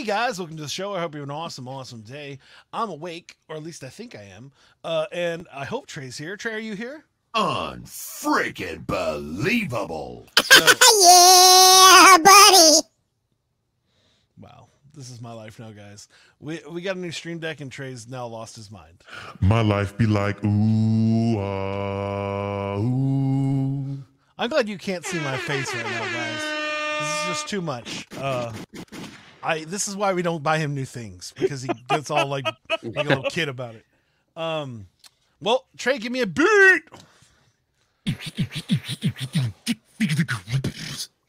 Hey guys, welcome to the show. I hope you have an awesome, awesome day. I'm awake, or at least I think I am. Uh, and I hope Trey's here. Trey, are you here? Unfreaking believable. So, yeah, buddy. wow, this is my life now, guys. We we got a new stream deck, and Trey's now lost his mind. My life be like ooh ah ooh. I'm glad you can't see my face right now, guys. This is just too much. Uh, I this is why we don't buy him new things because he gets all like like a little kid about it. Um, well, Trey, give me a beat.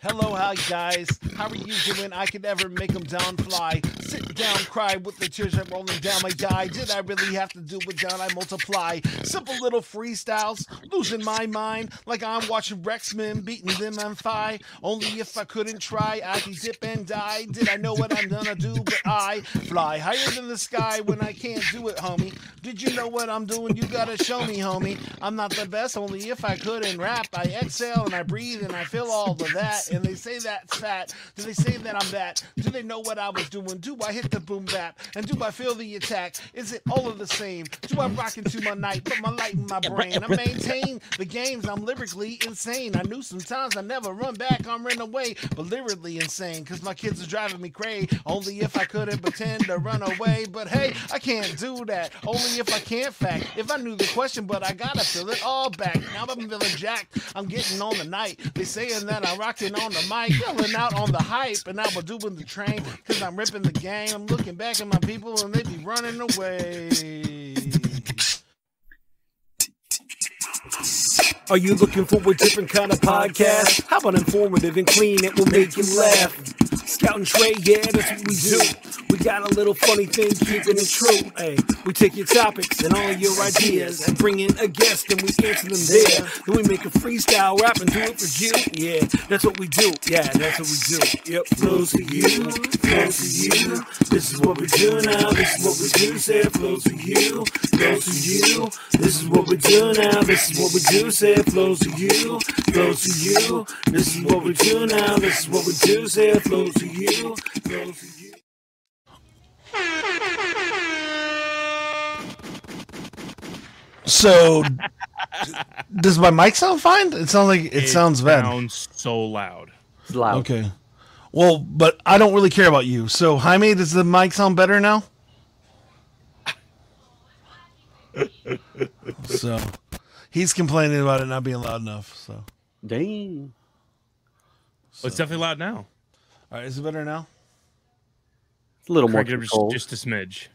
Hello, how you guys? How are you doing? I could never make them down fly. Sit down, cry with the tears that rolling down my eye. Did I really have to do it down? I multiply. Simple little freestyles, losing my mind like I'm watching Rexman beating them on fire. Only if I couldn't try, I could dip and die. Did I know what I'm gonna do? But I fly higher than the sky when I can't do it, homie. Did you know what I'm doing? You gotta show me, homie. I'm not the best, only if I couldn't rap. I exhale and I breathe and I feel all of that. And they say that's fat. Do they say that I'm that? Do they know what I was doing? Do I hit the boom bap? And do I feel the attack? Is it all of the same? Do I rock into my night? Put my light in my brain. I maintain the games. I'm lyrically insane. I knew sometimes I never run back. I'm running away, but lyrically insane. Cause my kids are driving me crazy. Only if I couldn't pretend to run away. But hey, I can't do that. Only if I can't fact. If I knew the question, but I gotta fill it all back. Now I'm feeling jacked. I'm getting on the night. They saying that I'm rocking on the mic, yelling out on the hype, and I was doing the train because I'm ripping the game. I'm looking back at my people and they be running away. Are you looking for a different kind of podcast? How about informative and clean? It will make you laugh. Scout and Trey, yeah, that's what we do. We got a little funny thing, keeping it true. Hey, we take your topics and all your ideas and bring in a guest and we answer them there. Then we make a freestyle rap and do it for you. Yeah, that's what we do. Yeah, that's what we do. Yep, flows for you, flows for you. This is what we do now. This is what we do. Say flows for you, flows for you. This is what we do now. This is what we do. Say it flows for you, flows for you. This is what we do now. This is what we do. Say it flows for you, flows for you. So, does my mic sound fine? It sounds like it, sounds bad. Sounds so loud. It's loud. Okay. Well, but I don't really care about you. So, Jaime, does the mic sound better now? so, he's complaining about it not being loud enough. So, Dang. Well, it's definitely loud now. all right, is it better now? It's a little more Crank it up controlled. just, just a smidge.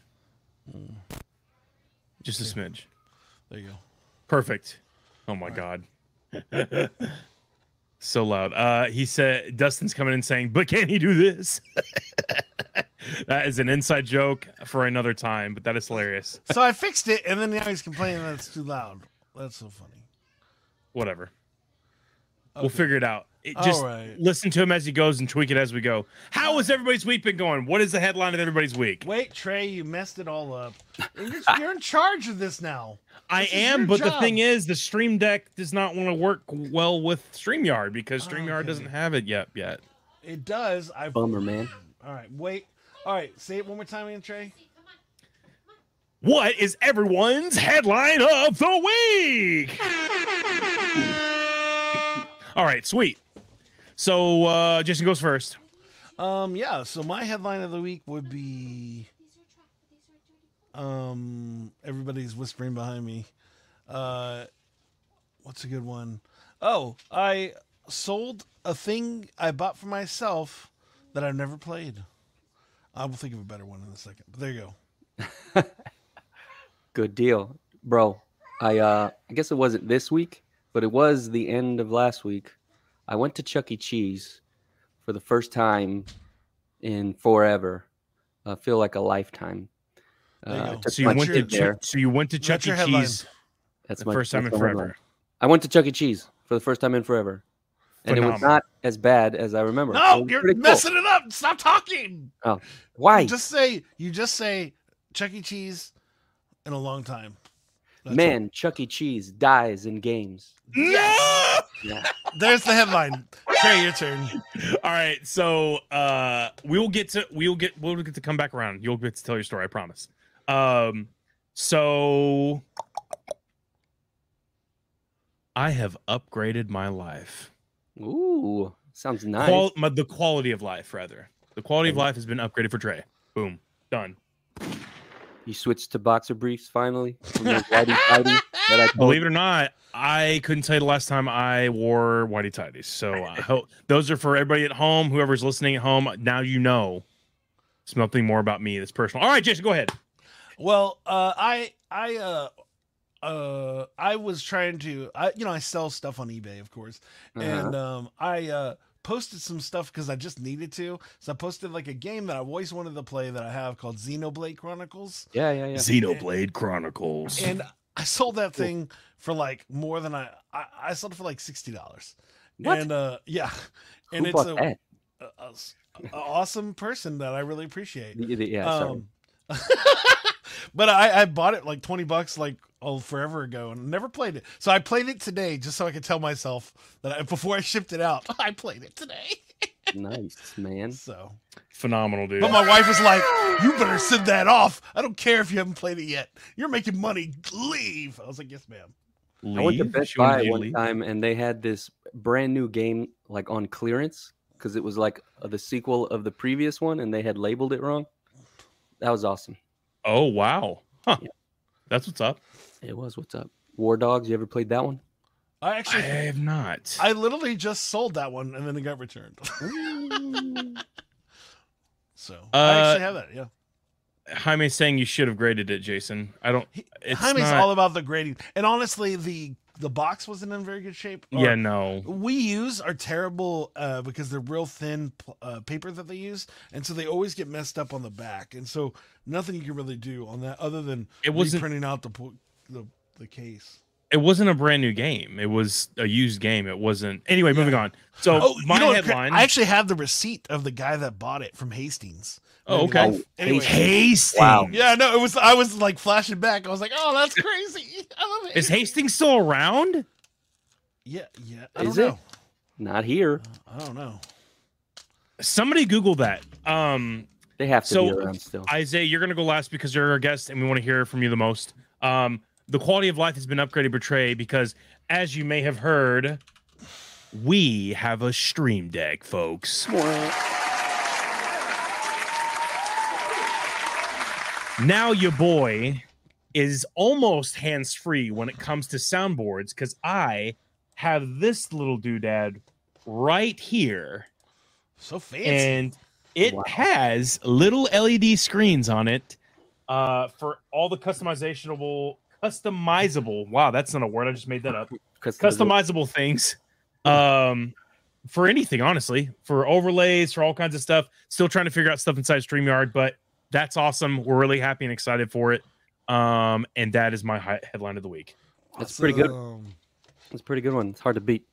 Just a smidge. There you go. Perfect. Oh my god. so loud. Uh he said Dustin's coming in saying, but can he do this? that is an inside joke for another time, but that is hilarious. So I fixed it, and then now he's complaining that it's too loud. That's so funny. Whatever. We'll figure it out. It, just right. listen to him as he goes and tweak it as we go. How has everybody's week been going? What is the headline of everybody's week? Wait, Trey, you messed it all up. You're, you're in charge of this now. I This is am, your but the thing is, the Stream Deck does not want to work well with StreamYard because Oh, StreamYard okay. doesn't have it yet. Yet. It does. I Bummer, man. All right, wait. All right, say it one more time again, Trey. What is everyone's headline of the week? All right, sweet. So uh Jason goes first. Um, yeah. So my headline of the week would be, um, everybody's whispering behind me. Uh, what's a good one? Oh, I sold a thing I bought for myself that I've never played. I will think of a better one in a second. But there you go. Good deal, bro. I uh, I guess it wasn't this week, but it was the end of last week. I went to Chuck E. Cheese for the first time in forever. I feel like a lifetime. Uh, So you went to kid there. Chuck, so you went to Chuck That's E. your headline. Cheese That's the my first time in that's my headline. forever. I went to Chuck E. Cheese for the first time in forever, and it was not as bad as I remember. It No, you're cool. messing it up. Stop talking. Oh, Why, You just say you just say Chuck E. Cheese in a long time. That's man? Chuck E. Cheese dies in games. No! Yeah. There's the headline. Trey, your turn. All right, so uh we will get to we'll get we'll get to come back around. You'll get to tell your story, I promise. Um so I have upgraded my life. Ooh, sounds nice. Qual- my, the quality of life rather. The quality of life has been upgraded for Trey. Boom. Done. You switched to boxer briefs finally. From whitey tighties that I Believe it or not, I couldn't tell you the last time I wore whitey tighties. So I hope those are for everybody at home, whoever's listening at home. Now you know it's nothing more about me. That's personal. All right, Jason, go ahead. Well, uh, I I uh uh I was trying to I you know I sell stuff on eBay, of course, Uh-huh. and um I uh posted some stuff because I just needed to. So I posted like a game that I've always wanted to play that I have called Xenoblade Chronicles, Yeah, yeah, yeah. Xenoblade Chronicles. and I sold that thing for like more than I I, I sold it for like sixty dollars. What? And uh yeah, Who and it's bought a, that? a- a s- a awesome person that I really appreciate. The- the- Yeah, sorry. Um, but I, I bought it like 20 bucks like oh forever ago and never played it. So I played it today just so I could tell myself that I, before I shipped it out, I played it today. nice, man. So, Phenomenal, dude. but my wife was like, "You better send that off. I don't care if you haven't played it yet. You're making money. Leave." I was like, "Yes, ma'am." I went to Best Buy to one leave? time and they had this brand new game like on clearance because it was like uh, the sequel of the previous one and they had labeled it wrong. That was awesome. Oh wow. Huh. Yeah. That's what's up. It was. What's up? War Dogs. You ever played that one? I I actually, have not. I literally just sold that one and then it got returned. so I Uh, actually have that. Yeah. Jaime saying you should have graded it, Jason. I don't. He- It's Jaime's not- all about the grading, and honestly, the the box wasn't in very good shape. Yeah, no. we use are terrible uh, because they're real thin uh, paper that they use, and so they always get messed up on the back, and so nothing you can really do on that other than It wasn't- printing out the, the the case. It wasn't a brand new game. It was a used game. It wasn't. Anyway, moving on. So Oh, my you know what, headline. I actually have the receipt of the guy that bought it from Hastings. Oh, okay. Oh, Anyway. Hastings. Wow. Yeah, no, it was. I was like flashing back. I was like, "Oh, that's crazy! I love it." Is Hastings still around? Yeah, yeah. I Is don't it? know. Not here. I don't know. Somebody Google that. Um, They have to So, be around still. Isaiah, you're gonna go last because you're our guest and we want to hear from you the most. Um, the quality of life has been upgraded for Trey because, as you may have heard, we have a stream deck, folks. Now your boy is almost hands free when it comes to soundboards because I have this little doodad right here So fancy. and it Wow. has little LED screens on it uh, for all the customizable, customizable. Wow, that's not a word. I just made that up. Customizable things um, for anything, honestly, for overlays, for all kinds of stuff. Still trying to figure out stuff inside Streamyard, but that's awesome. We're really happy and excited for it. Um, and that is my hi- headline of the week. That's pretty good. Awesome. It's a pretty good one. It's hard to beat.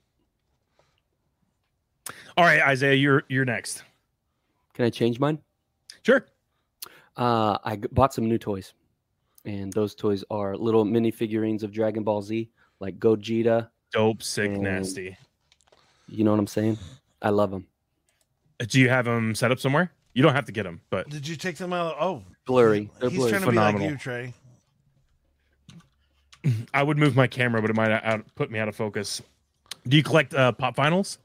All right, Isaiah, you're you're next. Can I change mine? Sure. Uh, I g- bought some new toys, and those toys are little mini figurines of Dragon Ball Z, like Gogeta. Dope, sick, And- nasty. You know what I'm saying? I love them. Do you have them set up somewhere? You don't have to get them, but Did you take them out? Oh, Blurry. They're he's blurry. trying to Phenomenal. be like you, Trey. I would move my camera, but it might out, put me out of focus. Do you collect uh, pop vinyls?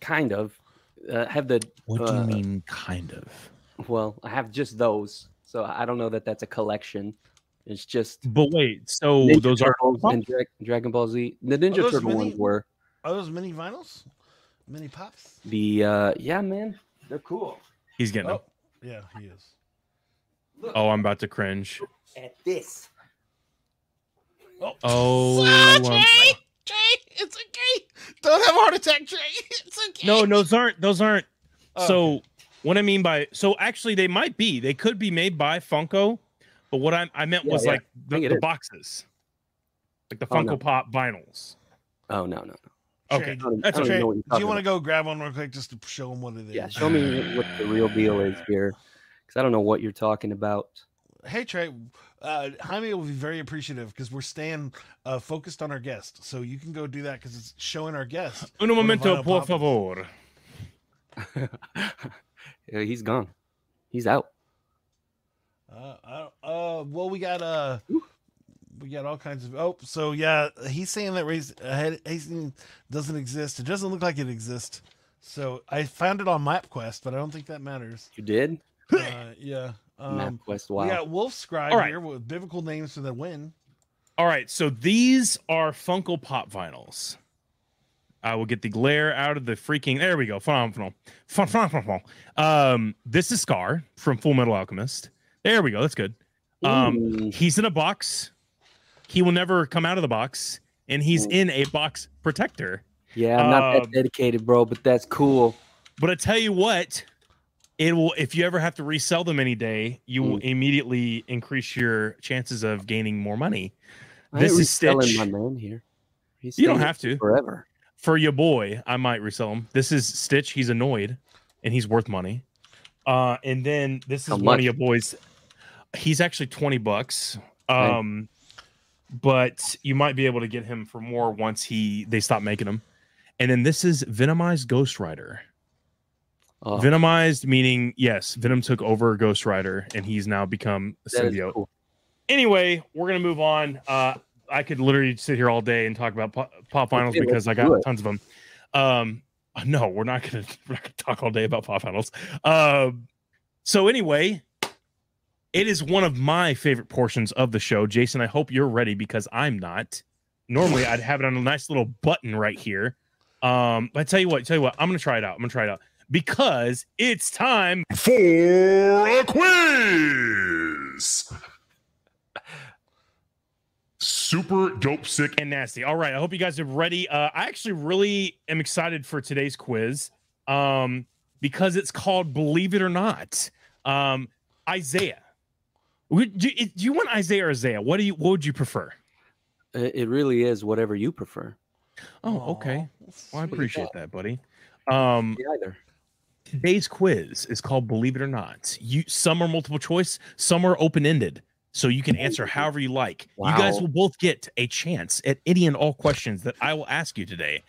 kind of. Uh, have the What uh, do you mean, kind of? well? I have just those, so I don't know that that's a collection. It's just But wait, so Ninja those are Turtles and Dra- Dragon Ball Z. The Ninja Turtle mini- ones were Are those mini vinyls? Mini pops? the uh, yeah, man. They're cool. he's getting them. Oh, yeah, he is. Oh, I'm about to cringe. At this. Oh, Ah, um, Trey, Trey, it's okay. Don't have a heart attack, Trey. It's okay. no, no, those aren't. Those aren't. Oh, so what I mean by so actually they might be. They could be made by Funko, but what I, I meant Yeah, was yeah. like the, the boxes, like the Oh, Funko no. Pop vinyls. Oh no, no, no. Okay, Trey, don't, That's I don't Trey, know what you're do you talking want to go grab one real quick just to show them what it is? Yeah, show me what the real deal is here, because I don't know what you're talking about. Hey Trey, uh, Jaime will be very appreciative because we're staying uh, focused on our guest. So you can go do that because it's showing our guest. Un a momento, por favor. Yeah, he's gone. He's out. Uh, I uh, well, we got uh, we got all kinds of. Oh, so yeah, he's saying that race uh, Hastings doesn't exist. It doesn't look like it exists. So I found it on MapQuest, but I don't think that matters. You did? Uh, yeah. Um, MapQuest. We Wow. got Wolf Scribe All right. here with biblical names for the win. All right, so these are Funko Pop vinyls. I will get the glare out of the freaking. There we go. Phenomenal. Phen- Phenomenal. Um, this is Scar from Fullmetal Alchemist. There we go. That's good. Um, Ooh. he's in a box. He will never come out of the box, and he's Ooh. in a box protector. yeah, I'm not um, that dedicated, bro, but that's cool. But I tell you what, it will. If you ever have to resell them any day, you will Mm. immediately increase your chances of gaining more money. I This is Stitch. my man here. He's You don't have to. forever. for your boy, I might resell him. This is Stitch. He's annoyed, and he's worth money. Uh, and then this is one of your boys. He's actually twenty bucks. Um, but you might be able to get him for more once he they stop making them. And then this is Venomized Ghost Rider. Oh, Venomized meaning yes, Venom took over Ghost Rider, and he's now become a symbiote. cool. Anyway, we're gonna move on. Uh, I could literally sit here all day and talk about pop, pop vinyls Okay, because I got tons of them. Um, no, we're not gonna we're not gonna talk all day about pop vinyls. Um, so anyway, it is one of my favorite portions of the show. Jason, I hope you're ready because I'm not. Normally, I'd have it on a nice little button right here. Um, but I tell you what, tell you what, I'm gonna try it out. I'm gonna try it out because it's time For a quiz. Super dope sick. and nasty. All right, I hope you guys are ready. Uh, I actually really am excited for today's quiz um, because it's called "Believe It or Not." Um, Isaiah, would do, do you want Isaiah or Isaiah? What do you? What would you prefer? It, it really is whatever you prefer. Oh, Aw, okay. Well, I appreciate that, buddy. Um, either. today's quiz is called "Believe It or Not." You some are multiple choice, some are open ended, so you can answer however you like. You guys will both get a chance at any and all questions that I will ask you today.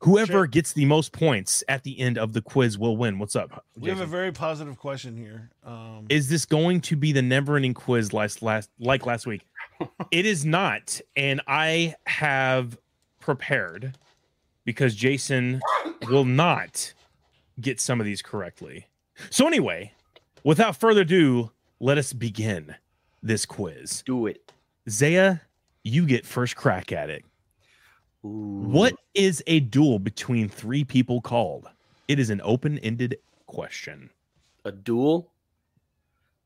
Whoever Sure. gets the most points at the end of the quiz will win. What's up? We have a very positive question here. Um, is this going to be the never-ending quiz last last like last week? it is not, and I have prepared because Jason will not get some of these correctly. So anyway, without further ado, let us begin this quiz. Do it. Zaya, you get first crack at it. Ooh. What is a duel between three people called? It is an open-ended question A duel?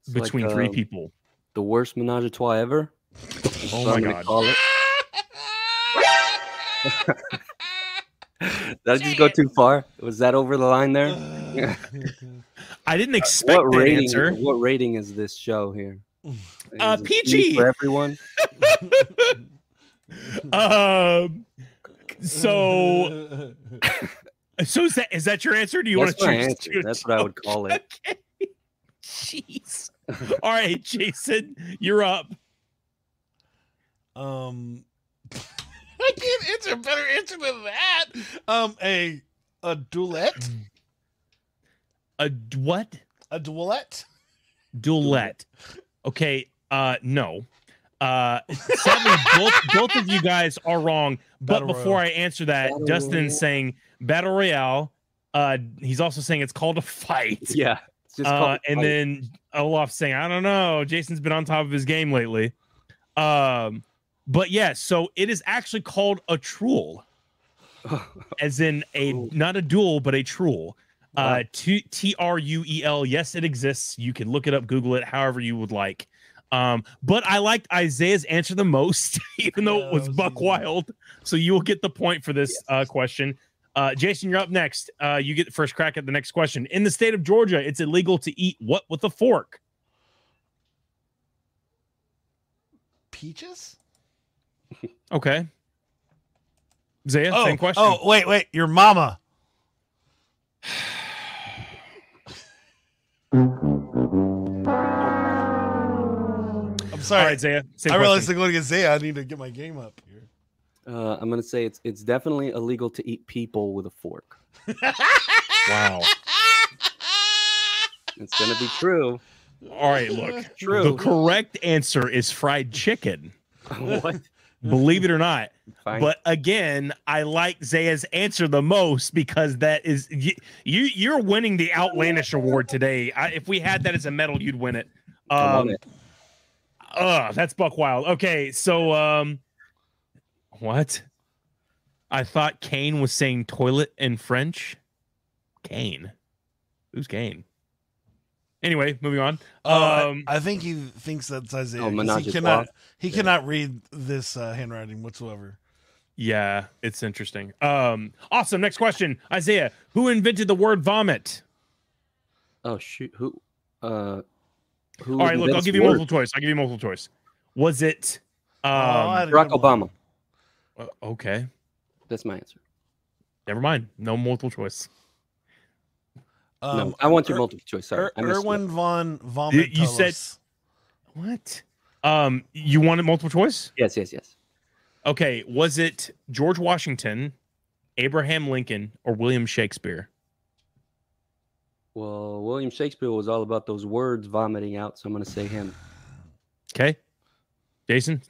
It's like, between three um, people. The worst menage a trois ever? Oh my I'm god. call it. Did I just go too far? Was that over the line there? I didn't expect What that rating? answer. What rating is this show here? Uh, PG. for everyone. Um. So, so is that is that your answer? Do you want to my choose? answer. That's what I would call it. Okay. Jeez. All right, Jason, you're up. um, I can't answer a better answer than that. Um, a a duet, A d- what? a duet. Duet. Okay. Uh, no. Uh, sadly, both both of you guys are wrong. But Battle before Royale. I answer that, Battle Dustin's Royale. saying battle royale. Uh, he's also saying it's called a fight. Yeah. It's just Uh, called and fight. then Olaf saying, I don't know. Jason's been on top of his game lately. Um, but yeah, so it is actually called a truel, as in a Ooh. not a duel, but a truel. Uh, T R U E L. Yes, it exists. You can look it up, Google it, however you would like. Um, but I liked Isaiah's answer the most, even though it was Buck. Wild. So you will get the point for this uh, question. Uh, Jason, you're up next. Uh, you get the first crack at the next question. In the state of Georgia, it's illegal to eat what with a fork? Peaches. Okay. Zaya, Oh, same question. oh, wait, wait. Your mama. I'm sorry. All right, Zaya. same I realized going to get against Zaya, I need to get my game up here. Uh, I'm gonna say it's it's definitely illegal to eat people with a fork. Wow. It's gonna be true. All right, look. True. The correct answer is fried chicken. what? Believe it or not. Fine. But again, I like Zaya's answer the most because that is you, you you're winning the outlandish award today. I, if we had that as a medal, you'd win it. Come on Um, in. Uh, that's Buck Wild. Okay, so um, what? I thought Kane was saying toilet in French. Kane, who's Kane? Anyway, moving on. Uh, Um, I, I think he thinks that's Isaiah. Oh, 'cause Menage he cannot. trois? He cannot read this uh, handwriting whatsoever. Yeah, it's interesting. Um, awesome. Next question, Isaiah. Who invented the word vomit? Oh shoot. Who? Uh. Who All right, look, I'll give you multiple choice. I'll give you multiple choice. Was it? Um, Oh, I had a Barack. Obama. uh, okay, That's my answer. never mind. No multiple choice. Um, no, I want your Er- multiple choice. Sorry, Er- Erwin one. von Vomit. you said- What? Um, you wanted multiple choice? Yes, yes, yes. Okay, was it George Washington, Abraham Lincoln, or William Shakespeare? Well, William Shakespeare was all about those words vomiting out, so I'm gonna say him. Okay, Jason,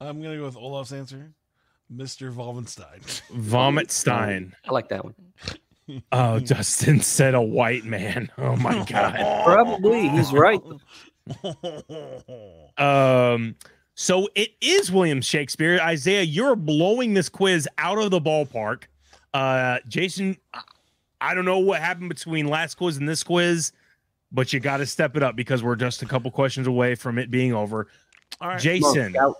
I'm gonna go with Olaf's answer, Mr. Volvenstein. Vomit Stein. I like that one. Oh, Dustin said a white man. Oh my god. Probably, he's right. Um, so it is William Shakespeare. Isaiah, you're blowing this quiz out of the ballpark. Uh, Jason, I- I don't know what happened between last quiz and this quiz, but you got to step it up because we're just a couple questions away from it being over. All right. Jason, Scout.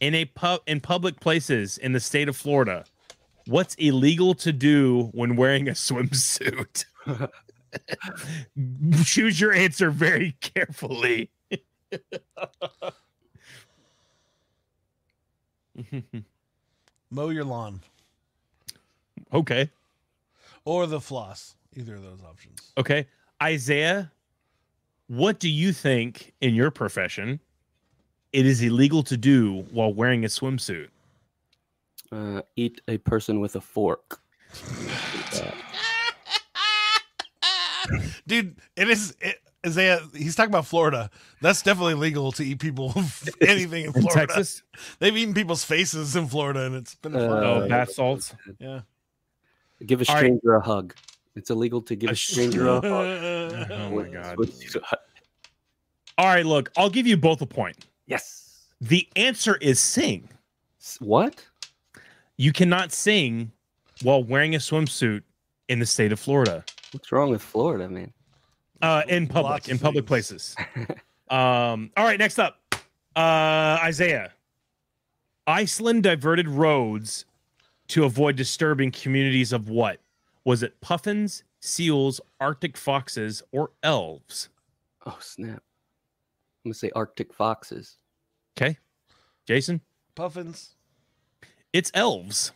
in a pub in public places in the state of Florida, what's illegal to do when wearing a swimsuit? Choose your answer very carefully. Mow your lawn okay. Or the floss. Either of those options. Okay. Isaiah, what do you think in your profession it is illegal to do while wearing a swimsuit? Uh, eat a person with a fork. Dude, it is. It, Isaiah, he's talking about Florida. That's definitely legal to eat people anything in In Florida. Texas? They've eaten people's faces in Florida, and it's been fun. Uh, Oh, bath salts. yeah. Give a All right. stranger a hug. It's illegal to give A a stranger a hug. Oh my god. God. All right, look, I'll give you both a point. Yes. The answer is sing. What? You cannot sing while wearing a swimsuit in the state of Florida. What's wrong with Florida, man? Uh, in public, Lots in public things. places. um, all right, next up, uh, Isaiah. Iceland diverted roads to avoid disturbing communities of what? Was it puffins, seals, Arctic foxes, or elves? Oh snap! I'm gonna say Arctic foxes. Okay, Jason, Puffins. it's elves.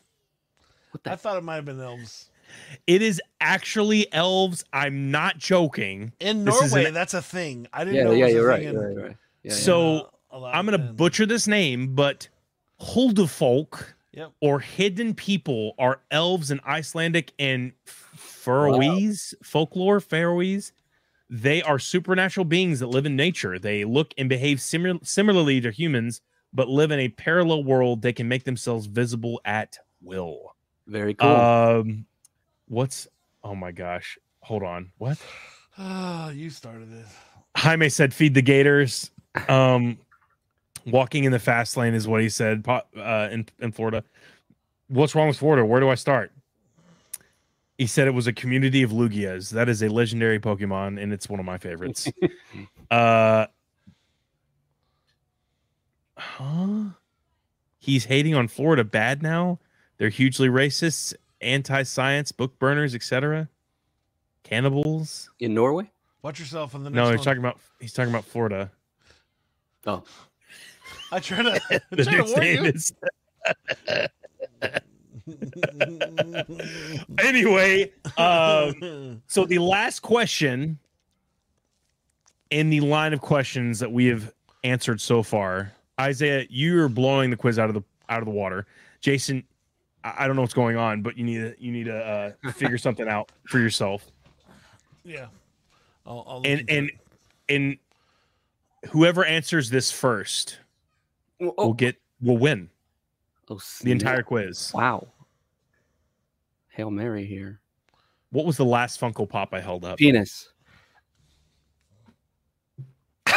What the? I thought it might have been elves. It is actually elves. I'm not joking. In Norway, an- that's a thing. I didn't yeah, know. it yeah, you're right. in- right. Right. Yeah, yeah. So, I'm gonna butcher this name, but Huldufolk Yep. or hidden people are elves in Icelandic and Faroese folklore. Faroese, they are supernatural beings that live in nature. They look and behave simil- similarly to humans, but live in a parallel world. They can make themselves visible at will. very cool. Um, what's? Oh my gosh! Hold on. What? Ah, you started this. Jaime said, "Feed the gators." Um, walking in the fast lane is what he said. Uh, in in Florida, what's wrong with Florida? Where do I start? He said it was a community of Lugias. That is a legendary Pokemon, and it's one of my favorites. uh, huh? He's hating on Florida bad now. They're hugely racist, anti-science, book burners, etc. Cannibals. In Norway? Watch yourself on the next No, one. he's talking about he's talking about Florida. Oh, I try to, I The try to warn name you. is anyway. Um, so the last question in the line of questions that we have answered so far. Isaiah, you're blowing the quiz out of the out of the water. Jason, I, I don't know what's going on, but you need to you need to uh, figure something out for yourself. Yeah. I'll, I'll And and and whoever answers this first will Oh, get will win oh, the entire quiz. Wow. Hail Mary here. What was the last Funko Pop I held up? Penis.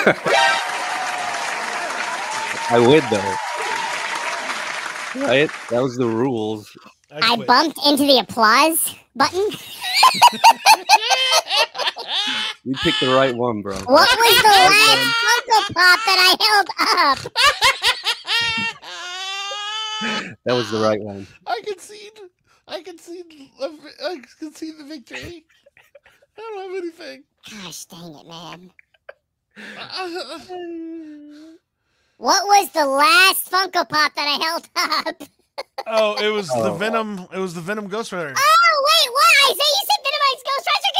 I would though. Right? That was the rules. I quit. bumped into the applause button. You picked the right one, bro. What was the last Funko Pop that I held up? That was the right one. I concede. I concede. a vi- I concede the victory. I don't have anything. Gosh dang it, man. What was the last Funko Pop that I held up? oh, it was the Oh. Venom. It was the Venom Ghost Rider. Oh, wait, what? Isaiah, you said Venomized Ghost Rider.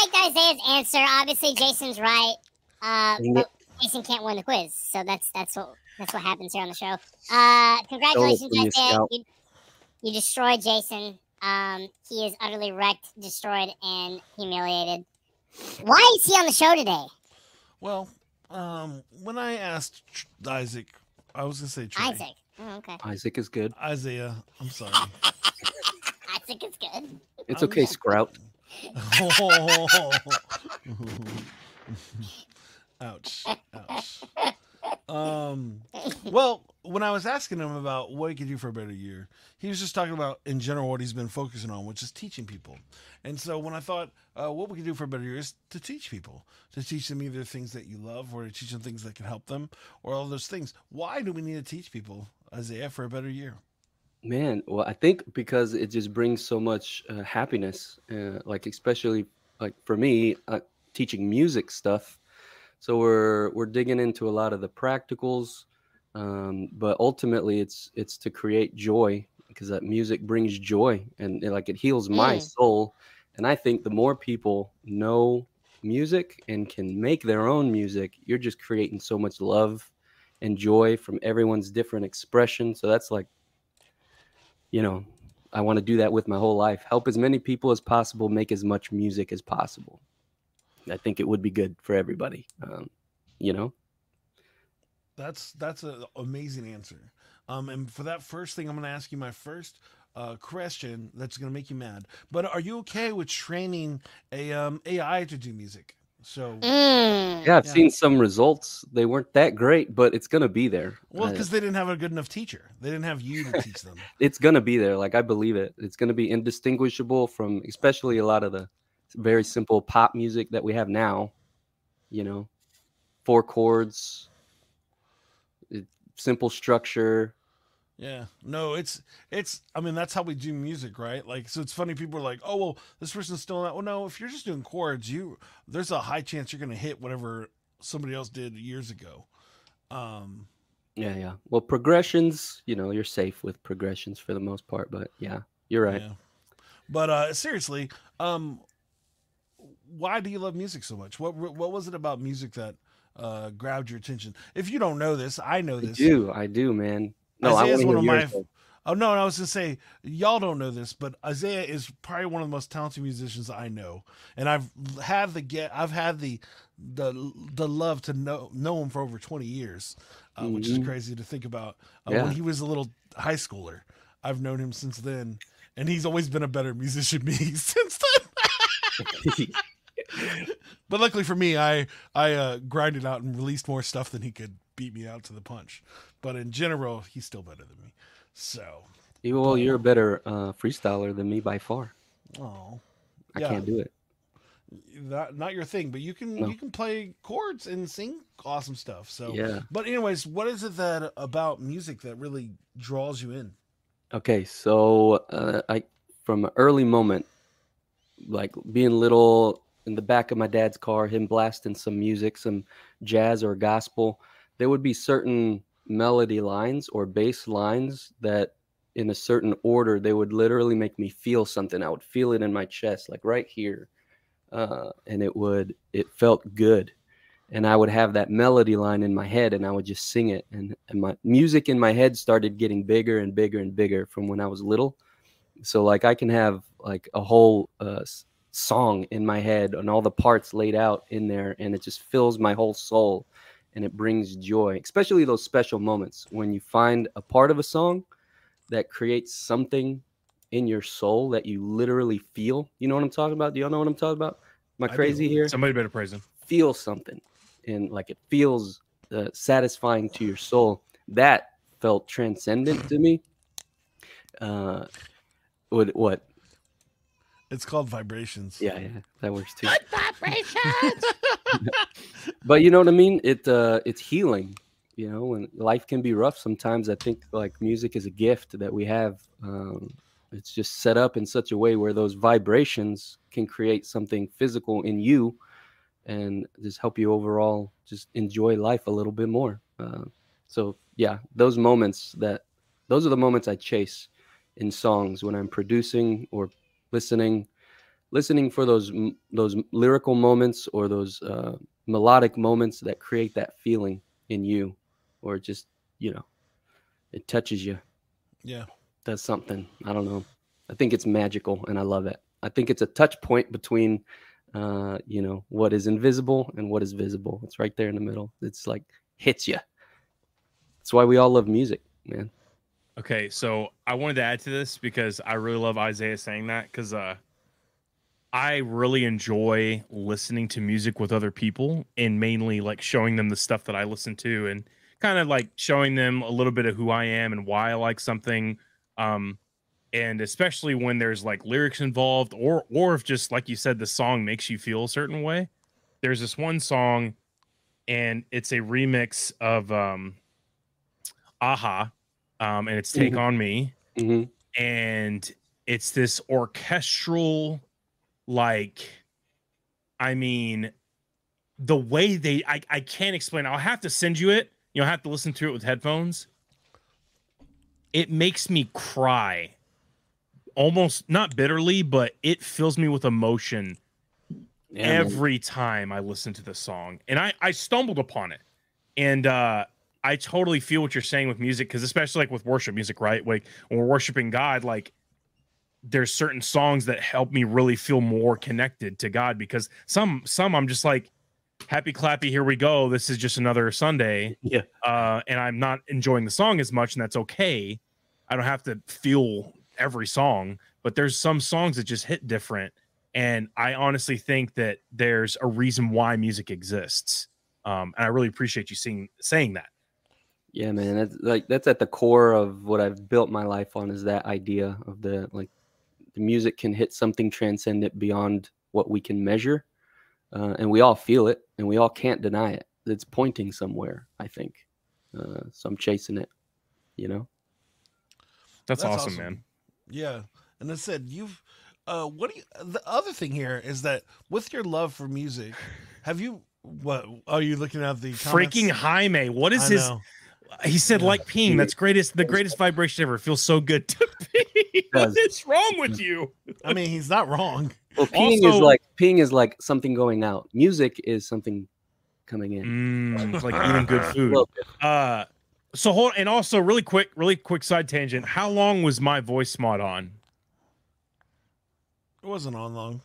I like Isaiah's answer. Obviously, Jason's right. Uh, but Jason can't win the quiz, so that's that's what that's what happens here on the show. Uh, congratulations, from you, Isaiah. You, you destroyed Jason. Um, he is utterly wrecked, destroyed, and humiliated. Why is he on the show today? Well, um, when I asked Tr- Isaac, I was gonna say Trey. Isaac. Oh, okay. Isaac is good. Isaiah. I'm sorry. Isaac is good. It's okay, just- Ouch. Ouch. Um, well, when I was asking him about what he could do for a better year, he was just talking about in general what he's been focusing on, which is teaching people. And so when I thought uh, what we could do for a better year is to teach people, to teach them either things that you love or to teach them things that can help them or all those things. Why do we need to teach people, Isaiah, for a better year? Man, well, I think because it just brings so much uh, happiness, uh, like especially like for me, uh, teaching music stuff. So we're we're digging into a lot of the practicals, um, but ultimately it's it's to create joy because that music brings joy and, and, like it heals my Mm. soul. And I think the more people know music and can make their own music, you're just creating so much love and joy from everyone's different expression. So that's like you know, I want to do that with my whole life. Help as many people as possible, make as much music as possible. I think it would be good for everybody. Um, you know, That's that's an amazing answer. Um, and for that first thing, I'm going to ask you my first uh, question. That's going to make you mad. But are you okay with training a um, AI to do music? So, Mm. yeah, I've Yeah. seen some results. They weren't that great, but it's gonna be there. well, Uh, because they didn't have a good enough teacher. They didn't have you to teach them. it's gonna be there. Like I believe it. It's gonna be indistinguishable from, especially a lot of the very simple pop music that we have now. You know, four chords, simple structure. Yeah. No, it's it's. I mean, that's how we do music, right? Like, so it's funny. People are like, "Oh, well, this person's still not." Well, no. If you're just doing chords, you there's a high chance you're going to hit whatever somebody else did years ago. Um, Yeah, yeah. Well, progressions, you know, you're safe with progressions for the most part, but yeah, you're right. Yeah. But uh seriously, um why do you love music so much? What what was it about music that uh grabbed your attention? If you don't know this, I know I this. do, I do, man. No, I Isaiah's want one of my-. Oh no, and I was gonna say y'all don't know this, but Isaiah is probably one of the most talented musicians I know, and I've had the get, I've had the the the love to know know him for over twenty years, uh, which is Mhm. crazy to think about. Uh, Yeah. When he was a little high schooler, I've known him since then, and he's always been a better musician than me since then. But luckily for me, I I uh, grinded out and released more stuff than he could beat me out to the punch. But in general, he's still better than me. So, well, you're a better uh, freestyler than me by far. oh, I Yeah. can't do it. not not your thing. But you can No. you can play chords and sing awesome stuff. So, Yeah. But anyways, what is it that about music that really draws you in? Okay, so uh, I from an early moment, like being little in the back of my dad's car, him blasting some music, some jazz or gospel, there would be certain melody lines or bass lines that in a certain order they would literally make me feel something. I would feel it in my chest, like right here. uh, and it would it felt good, and I would have that melody line in my head, and I would just sing it, and and my music in my head started getting bigger and bigger and bigger from when I was little. So like I can have like a whole uh, song in my head and all the parts laid out in there, and it just fills my whole soul, and it brings joy, especially those special moments when you find a part of a song that creates something in your soul that you literally feel. You know what I'm talking about? Do y'all know what I'm talking about? Am I crazy here? Somebody better praise him. Feel something, and like it feels uh, satisfying to your soul. That felt transcendent to me. Uh, what? What? It's called vibrations. Yeah, yeah, that works too. Good vibrations. but you know what I mean? It uh it's healing, you know, and life can be rough sometimes. I think like music is a gift that we have. Um it's just set up in such a way where those vibrations can create something physical in you and just help you overall just enjoy life a little bit more. Uh, so yeah, those moments that those are the moments I chase in songs when I'm producing or listening listening for those those lyrical moments or those uh, melodic moments that create that feeling in you or just you know it touches you. Yeah. does something. I don't know. I think it's magical and i love it. I think it's a touch point between uh you know what is invisible and what is visible. It's right there in the middle. It's like hits you that's why we all love music man Okay, so I wanted to add to this because I really love Isaiah saying that because uh, I really enjoy listening to music with other people and mainly like showing them the stuff that I listen to and kind of like showing them a little bit of who I am and why I like something. Um, and especially when there's like lyrics involved or or if just like you said the song makes you feel a certain way. There's this one song and it's a remix of um a-ha um, and it's Take Mhm. On Me, hmm and it's this orchestral, like, I mean, the way they, I, I can't explain. I'll have to send you it. You'll have to listen to it with headphones. It makes me cry, almost not bitterly, but it fills me with emotion yeah, man. every time I listen to the song. And I I stumbled upon it. And uh I totally feel what you're saying with music because especially like with worship music, right? Like when we're worshiping God, like there's certain songs that help me really feel more connected to God because some some I'm just like happy clappy here we go this is just another Sunday yeah uh, and I'm not enjoying the song as much, and that's okay. I don't have to feel every song, but there's some songs that just hit different, and I honestly think that there's a reason why music exists. Um, and I really appreciate you seeing saying that. Yeah, man, that's like that's at the core of what I've built my life on is that idea of the like the music can hit something transcendent beyond what we can measure, uh, and we all feel it, and we all can't deny it. It's pointing somewhere, I think. Uh, so I'm chasing it, you know. That's, That's awesome, awesome. man. Yeah. And I said, you've, uh, what do you, the other thing here is that with your love for music, have you, what, are you looking at the comments? Freaking Jaime, what is I his? Know. He said Yeah. like peeing. That's greatest, the greatest vibration ever. It feels so good to pee. What is wrong with you? I mean, he's not wrong. Well, peeing is Also- like peeing is like something going out. Music is something coming in. Mm, it's like eating good food. Well, Uh, so hold and also really quick, really quick side tangent. How long was my voice mod on? It wasn't on long.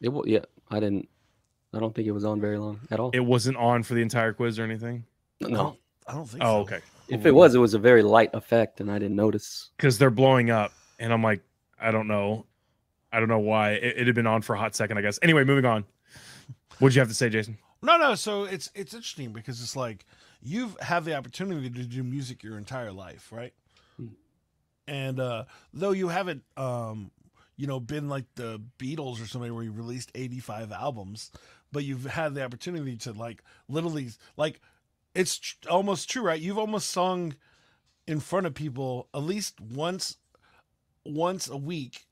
It, wa- yeah, I didn't. I don't think it was on very long at all. It wasn't on for the entire quiz or anything. I no, don't, I don't think Oh, so. okay. if it was, it was a very light effect, and I didn't notice. Because they're blowing up, and I'm like, I don't know, I don't know why. It, it had been on for a hot second, I guess. Anyway, moving on. What'd you have to say, Jason? No, no. So it's it's interesting because it's like you've had the opportunity to do music your entire life, right? Hmm. And uh though you haven't, um, you know, been like the Beatles or somebody where you released eighty five albums, but you've had the opportunity to like literally like it's tr- almost true, right? You've almost sung in front of people at least once once a week.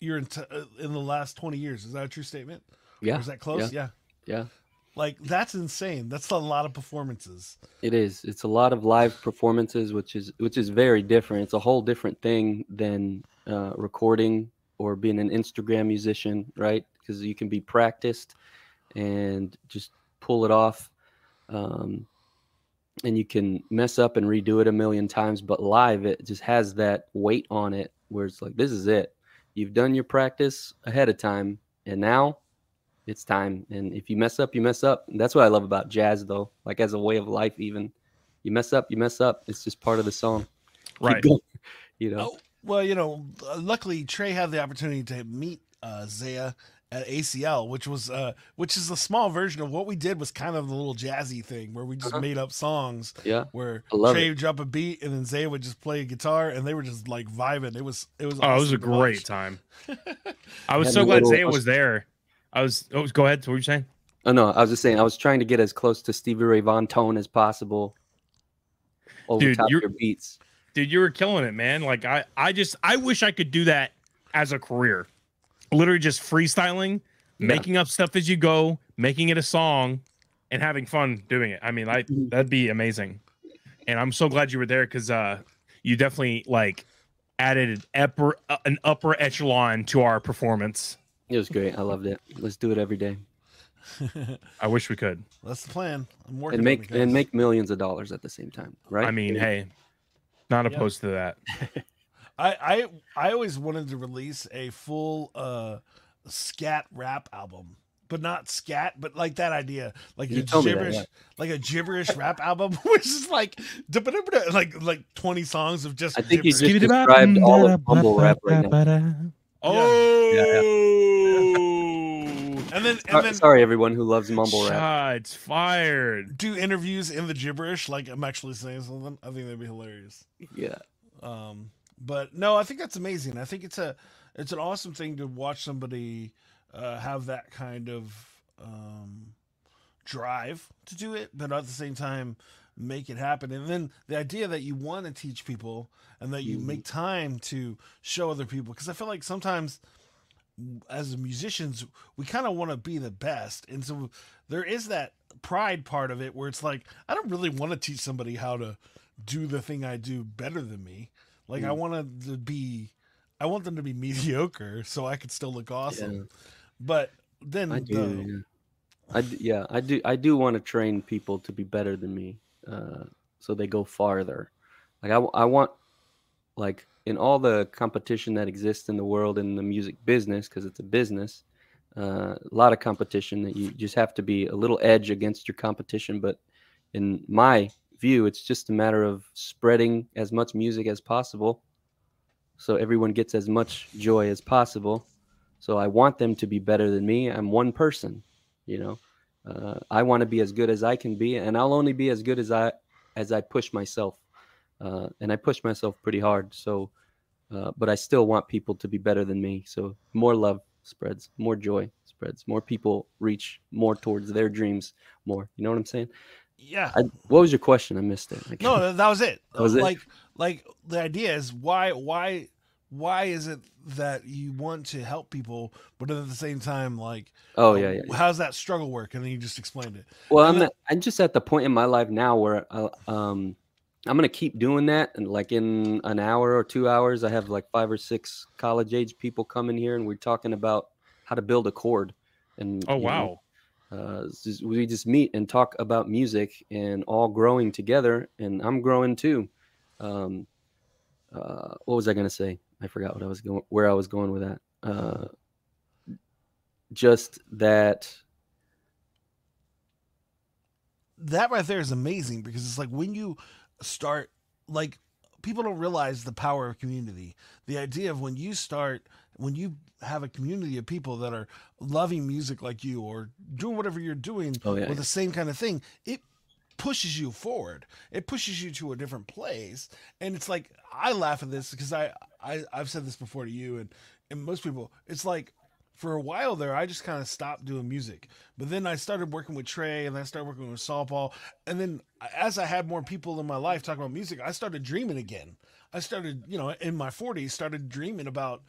You're in, t- uh, in the last 20 years. Is that a true statement? Or Yeah, is that close? yeah. yeah, Like that's insane. That's a lot of performances. it is. It's a lot of live performances, which is which is very different. It's a whole different thing than uh, recording or being an Instagram musician, right? Because you can be practiced and just pull it off. Um, and you can mess up and redo it a million times, but live it just has that weight on it where it's like, this is it. You've done your practice ahead of time, and now it's time. And if you mess up, you mess up. And that's what I love about jazz, though. Like as a way of life, even you mess up, you mess up. It's just part of the song. Right. you know. Oh, well, you know, uh, luckily Trey had the opportunity to meet uh, Zaya at ACL, which was uh, which is a small version of what we did. Was kind of the little jazzy thing where we just Uh-huh. made up songs Yeah. where I love Trey it. would drop a beat and then Zay would just play a guitar and they were just like vibing. It was it was Oh, it was a awesome to watch. great time. I was so glad little- Zaya was there. I was. Oh, go ahead. What were you saying? Oh no, I was just saying I was trying to get as close to Stevie Ray Vaughan tone as possible. Over Dude, top you're- your beats. dude you were killing it man like i i just i wish i could do that as a career literally just freestyling Yeah. making up stuff as you go making it a song and having fun doing it i mean i Mm-hmm. that'd be amazing and i'm so glad you were there because uh you definitely like added an upper uh, an upper echelon to our performance It was great. I loved it. Let's do it every day i wish we could That's the plan. I'm working and make on it, and make millions of dollars at the same time, right? i mean hey not Yeah. opposed to that I, I I always wanted to release a full uh scat rap album. But not scat, but like that idea, like You a told me that, gibberish, yeah. like a gibberish rap album, which is like like like twenty songs of just. I think you gibberish. just described all of mumble rap right now. oh and then and Sorry, then sorry, everyone who loves mumble rap. shots fired do interviews in the gibberish, like I'm actually saying something. I think that'd be hilarious. Yeah, Um, but no, I think that's amazing. I think it's a it's an awesome thing to watch somebody uh, have that kind of um, drive to do it, but at the same time make it happen. And then the idea that you want to teach people and that you Mhm. make time to show other people, because I feel like sometimes as musicians we kind of want to be the best and so there is that pride part of it where it's like i don't really want to teach somebody how to do the thing i do better than me like i Mm. want to be i want them to be mediocre so i could still look awesome but then I the- do. Yeah. I d- yeah, I do. I do want to train people to be better than me, uh, so they go farther. Like I, I want, like in all the competition that exists in the world in the music business, because it's a business. Uh, a lot of competition that you just have to be a little edge against your competition. But in my view, it's just a matter of spreading as much music as possible, so everyone gets as much joy as possible. So I want them to be better than me. I'm one person, you know. Uh, I want to be as good as I can be, and I'll only be as good as I as I push myself. Uh, and I push myself pretty hard. So, uh, but I still want people to be better than me. So more love spreads, more joy spreads, more people reach more towards their dreams. More, you know what I'm saying? Yeah I, what was your question? I missed it. I no that, that was it That was it? like like the idea is why why why is it that you want to help people but at the same time like oh yeah, yeah. how's that struggle work and then you just explained it Well, And I'm then- I'm just at the point in my life now where I, um I'm gonna keep doing that, and like in an hour or two hours, I have like five or six college age people coming here, and we're talking about how to build a chord. And oh you know, wow uh, just- we just meet and talk about music and all growing together, and I'm growing too. Um, uh, what was I gonna say? I forgot what I was going, where I was going with that. Uh, just that that right there is amazing because it's like when you start like people don't realize the power of community. The idea of when you start when you have a community of people that are loving music like you or doing whatever you're doing Oh, yeah, with the same kind of thing it pushes you forward. It pushes you to a different place. And it's like i laugh at this because i, I i've said this before to you and and most people it's like for a while there i just kind of stopped doing music but then i started working with trey and then i started working with saul paul and then as i had more people in my life talking about music i started dreaming again i started you know in my 40s started dreaming about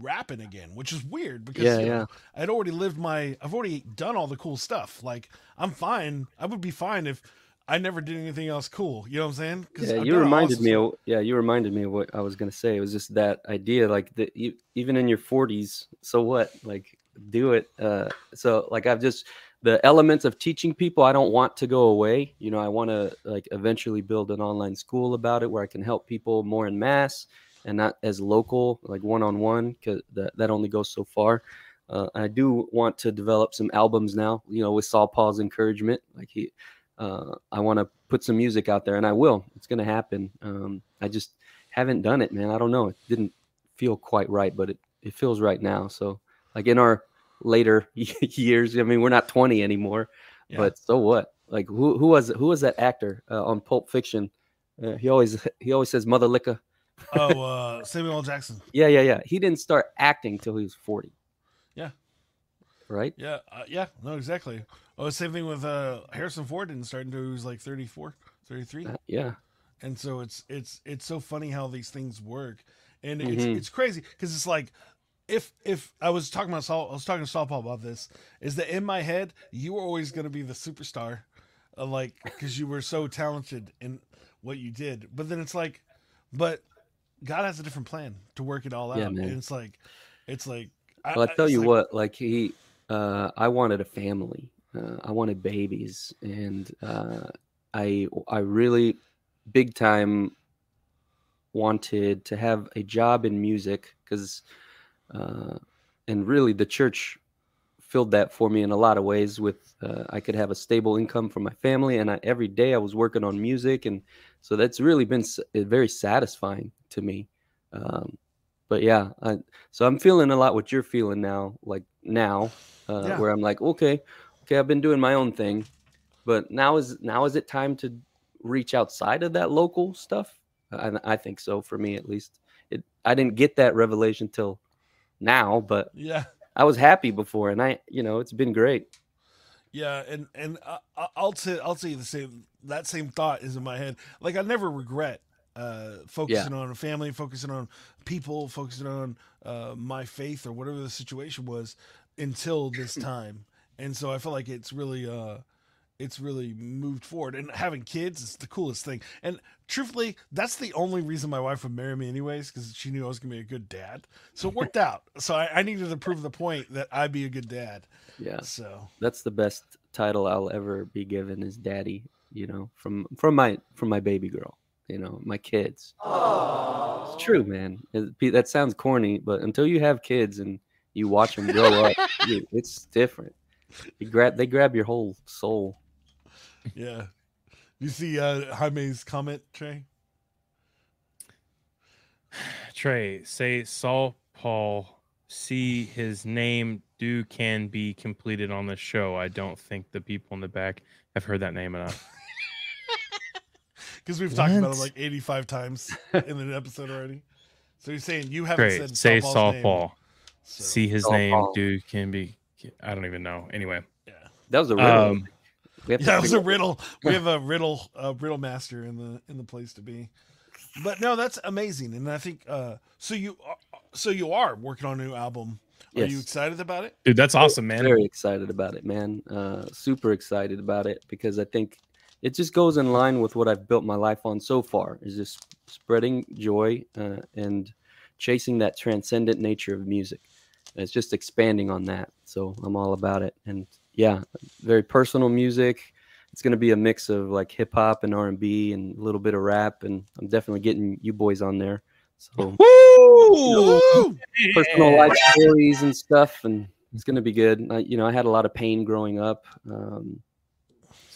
rapping again which is weird because Yeah, you know, yeah. I'd already lived my I've already done all the cool stuff. Like I'm fine. I would be fine if I never did anything else cool. You know what I'm saying? Yeah, I've you reminded awesome me. Of, yeah, you reminded me of what I was gonna say. It was just that idea, like that. You, even in your 40s, so what? Like, do it. Uh, so, like, I've just the elements of teaching people. I don't want to go away. You know, I want to like eventually build an online school about it where I can help people more in mass and not as local, like one on one, because that that only goes so far. Uh, I do want to develop some albums now. You know, with Saul Paul's encouragement, like he uh, I want to put some music out there, and I will. It's going to happen. Um, I just haven't done it, man. I don't know. It didn't feel quite right, but it, it feels right now. So, like in our later years, I mean, we're not 20 anymore, Yeah. but so what? Like who who was who was that actor uh, on Pulp Fiction? Uh, he always he always says Mother Licka. Oh, uh, Samuel L. Jackson. Yeah, yeah, yeah. He didn't start acting till he was 40. Yeah. Right. Yeah, uh, yeah, no, exactly. Oh, same thing with uh, Harrison Ford didn't start until he was like 34, 33. Uh, yeah. and so it's it's it's so funny how these things work and it's Mhm. it's crazy because it's like if if i was talking about Saul, i was talking to Saul Paul about this is that in my head you were always going to be the superstar uh, like because you were so talented in what you did but then it's like but god has a different plan to work it all out Yeah, and it's like it's like Well, I tell you like- what, like he, uh, I wanted a family. Uh, I wanted babies, and uh, I, I really, big time, wanted to have a job in music because, uh, and really the church filled that for me in a lot of ways. With uh, I could have a stable income for my family, and I, every day I was working on music, and so that's really been very satisfying to me. Um, but yeah, I, so I'm feeling a lot what you're feeling now, like now, uh, Yeah. where I'm like, okay, okay, I've been doing my own thing, but now is now is it time to reach outside of that local stuff? I, I think so for me at least. It I didn't get that revelation till now, but yeah I was happy before, and I, you know, it's been great. Yeah, and and I- I- I'll say I'll say the same. That same thought is in my head. Like I never regret uh, focusing on a family, focusing on people, focusing on uh, my faith or whatever the situation was until this time. And so I feel like it's really uh, it's really moved forward. And having kids is the coolest thing. And truthfully, that's the only reason my wife would marry me, anyways, because she knew I was gonna be a good dad. So it worked out. So I, I needed to prove the point that I'd be a good dad. Yeah, So that's the best title I'll ever be given is daddy. You know, from from my from my baby girl. You know, my kids. It's true, man. It- that sounds corny, but until you have kids and you watch them grow up, you- it's different. You grab they grab your whole soul. Yeah. You see uh Jaime's comment, Trey? Trey, say Saul Paul. See his name do can be completed on the show. I don't think the people in the back have heard that name enough. Because we've talked about him like 85 times in the episode already. So he's saying you haven't Trey, said say Saul Saul name. Paul. So, See his Saul name Paul. do can be. I don't even know. Anyway, yeah. That was a riddle. um, We have to Yeah, it was a riddle. We have a riddle uh, riddle master in the in the place to be. But no, that's amazing. And I think uh so you are, so you are working on a new album. Are you excited about it? dude, that's awesome, man. Very excited about it, man. Uh, super excited about it because I think it just goes in line with what I've built my life on so far. Is just spreading joy uh, and chasing that transcendent nature of music. And it's just expanding on that. So I'm all about it. And yeah, very personal music. It's gonna be a mix of like hip hop and R and B and a little bit of rap. And I'm definitely getting you boys on there. So Woo! Woo! personal life stories and stuff, and it's gonna be good. I, you know, I had a lot of pain growing up, um,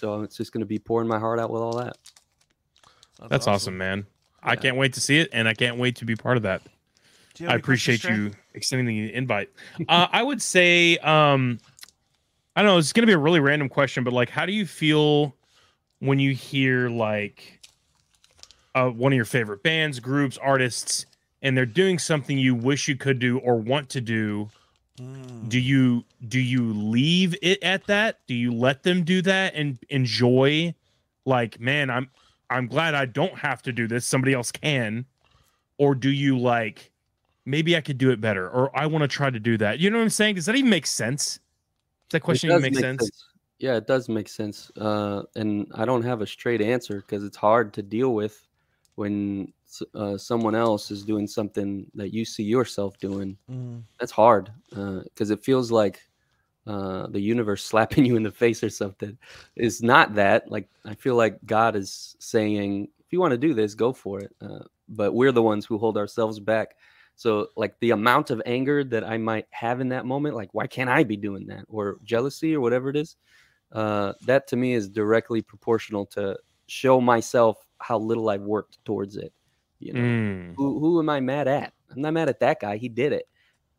so it's just gonna be pouring my heart out with all that. That's awesome, man. I can't wait to see it, and I can't wait to be part of that. Do you have I appreciate you extending the invite. uh, I would say, um, I don't know, it's going to be a really random question, but like, how do you feel when you hear like uh, one of your favorite bands, groups, artists, and they're doing something you wish you could do or want to do? Mm. Do you do you leave it at that? Do you let them do that and enjoy? Like, man, I'm I'm glad I don't have to do this. Somebody else can. Or do you like maybe I could do it better or I want to try to do that? You know what I'm saying? Does that even make sense? Does that question even does make sense? Yeah, it does make sense. Uh, and I don't have a straight answer because it's hard to deal with when uh, someone else is doing something that you see yourself doing. Mm. That's hard because it feels like uh, the universe slapping you in the face or something. It's not that. Like I feel like God is saying, if you want to do this, go for it. Uh, but we're the ones who hold ourselves back. So like the amount of anger that I might have in that moment, like why can't I be doing that, or jealousy or whatever it is, uh, that to me is directly proportional to show myself how little I've worked towards it. You know, Mm. who who am I mad at? I'm not mad at that guy. He did it.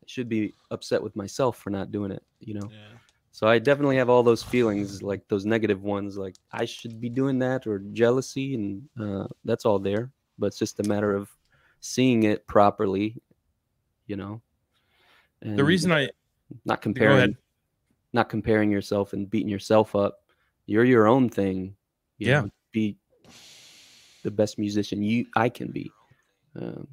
I should be upset with myself for not doing it. You know. Yeah. So I definitely have all those feelings, like those negative ones, like I should be doing that, or jealousy, and uh, that's all there. But it's just a matter of seeing it properly, you know. The reason I not comparing, not comparing yourself and beating yourself up. You're your own thing. you Yeah. know, be the best musician you I can be. Um,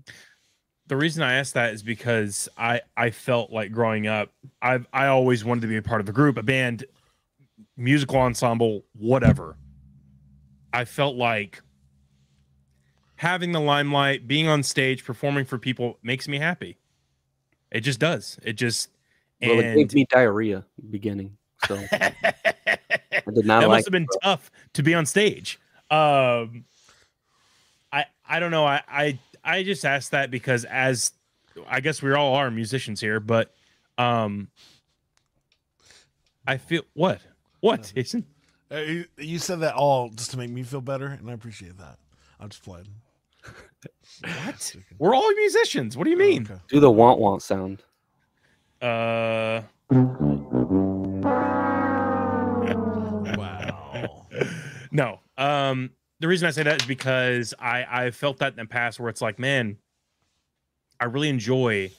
the reason I asked that is because I I felt like growing up, I I always wanted to be a part of a group, a band, musical ensemble, whatever. I felt like having the limelight, being on stage, performing for people makes me happy. It just does. It just well, it and gave me diarrhea beginning, so I did not that like. must have been tough to be on stage. Um, I I don't know. I I I just asked that because as I guess we all are musicians here, but um, I feel what what Jason. Uh, you- You said that all just to make me feel better, and I appreciate that. I'm just playing. What? We're all musicians. What do you mean? Okay. Do the want want sound. Uh, Wow. no. Um, the reason I say that is because I I felt that in the past where it's like, man, I really enjoy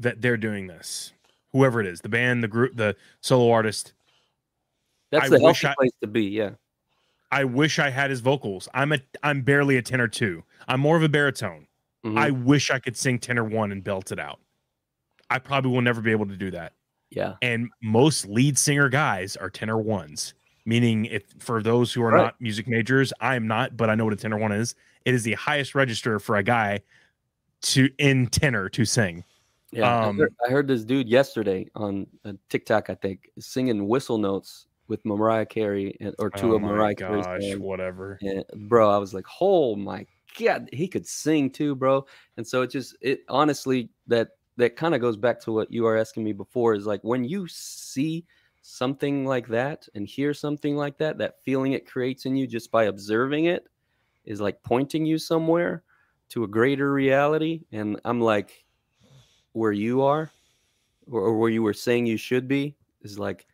that they're doing this. Whoever it is, the band, the group, the solo artist. That's I the healthy I- place to be. Yeah. I wish I had his vocals. I'm a I'm barely a tenor two. I'm more of a baritone. Mhm. I wish I could sing tenor one and belt it out. I probably will never be able to do that. yeah. And most lead singer guys are tenor ones. Meaning, if for those who are Right. not music majors, I am not, but I know what a tenor one is. It is the highest register for a guy to in tenor to sing. Yeah, Um, I, heard, I heard this dude yesterday on uh, TikTok, I think, singing whistle notes with Mariah Carey and, or two oh of my Mariah Carey's gosh, songs. whatever. And, bro, I was like, oh my god, he could sing too, bro. And so it just, it honestly, that that kind of goes back to what you were asking me before. Is like when you see something like that and hear something like that, that feeling it creates in you just by observing it is like pointing you somewhere to a greater reality. And I'm like, where you are, or, or where you were saying you should be, is like,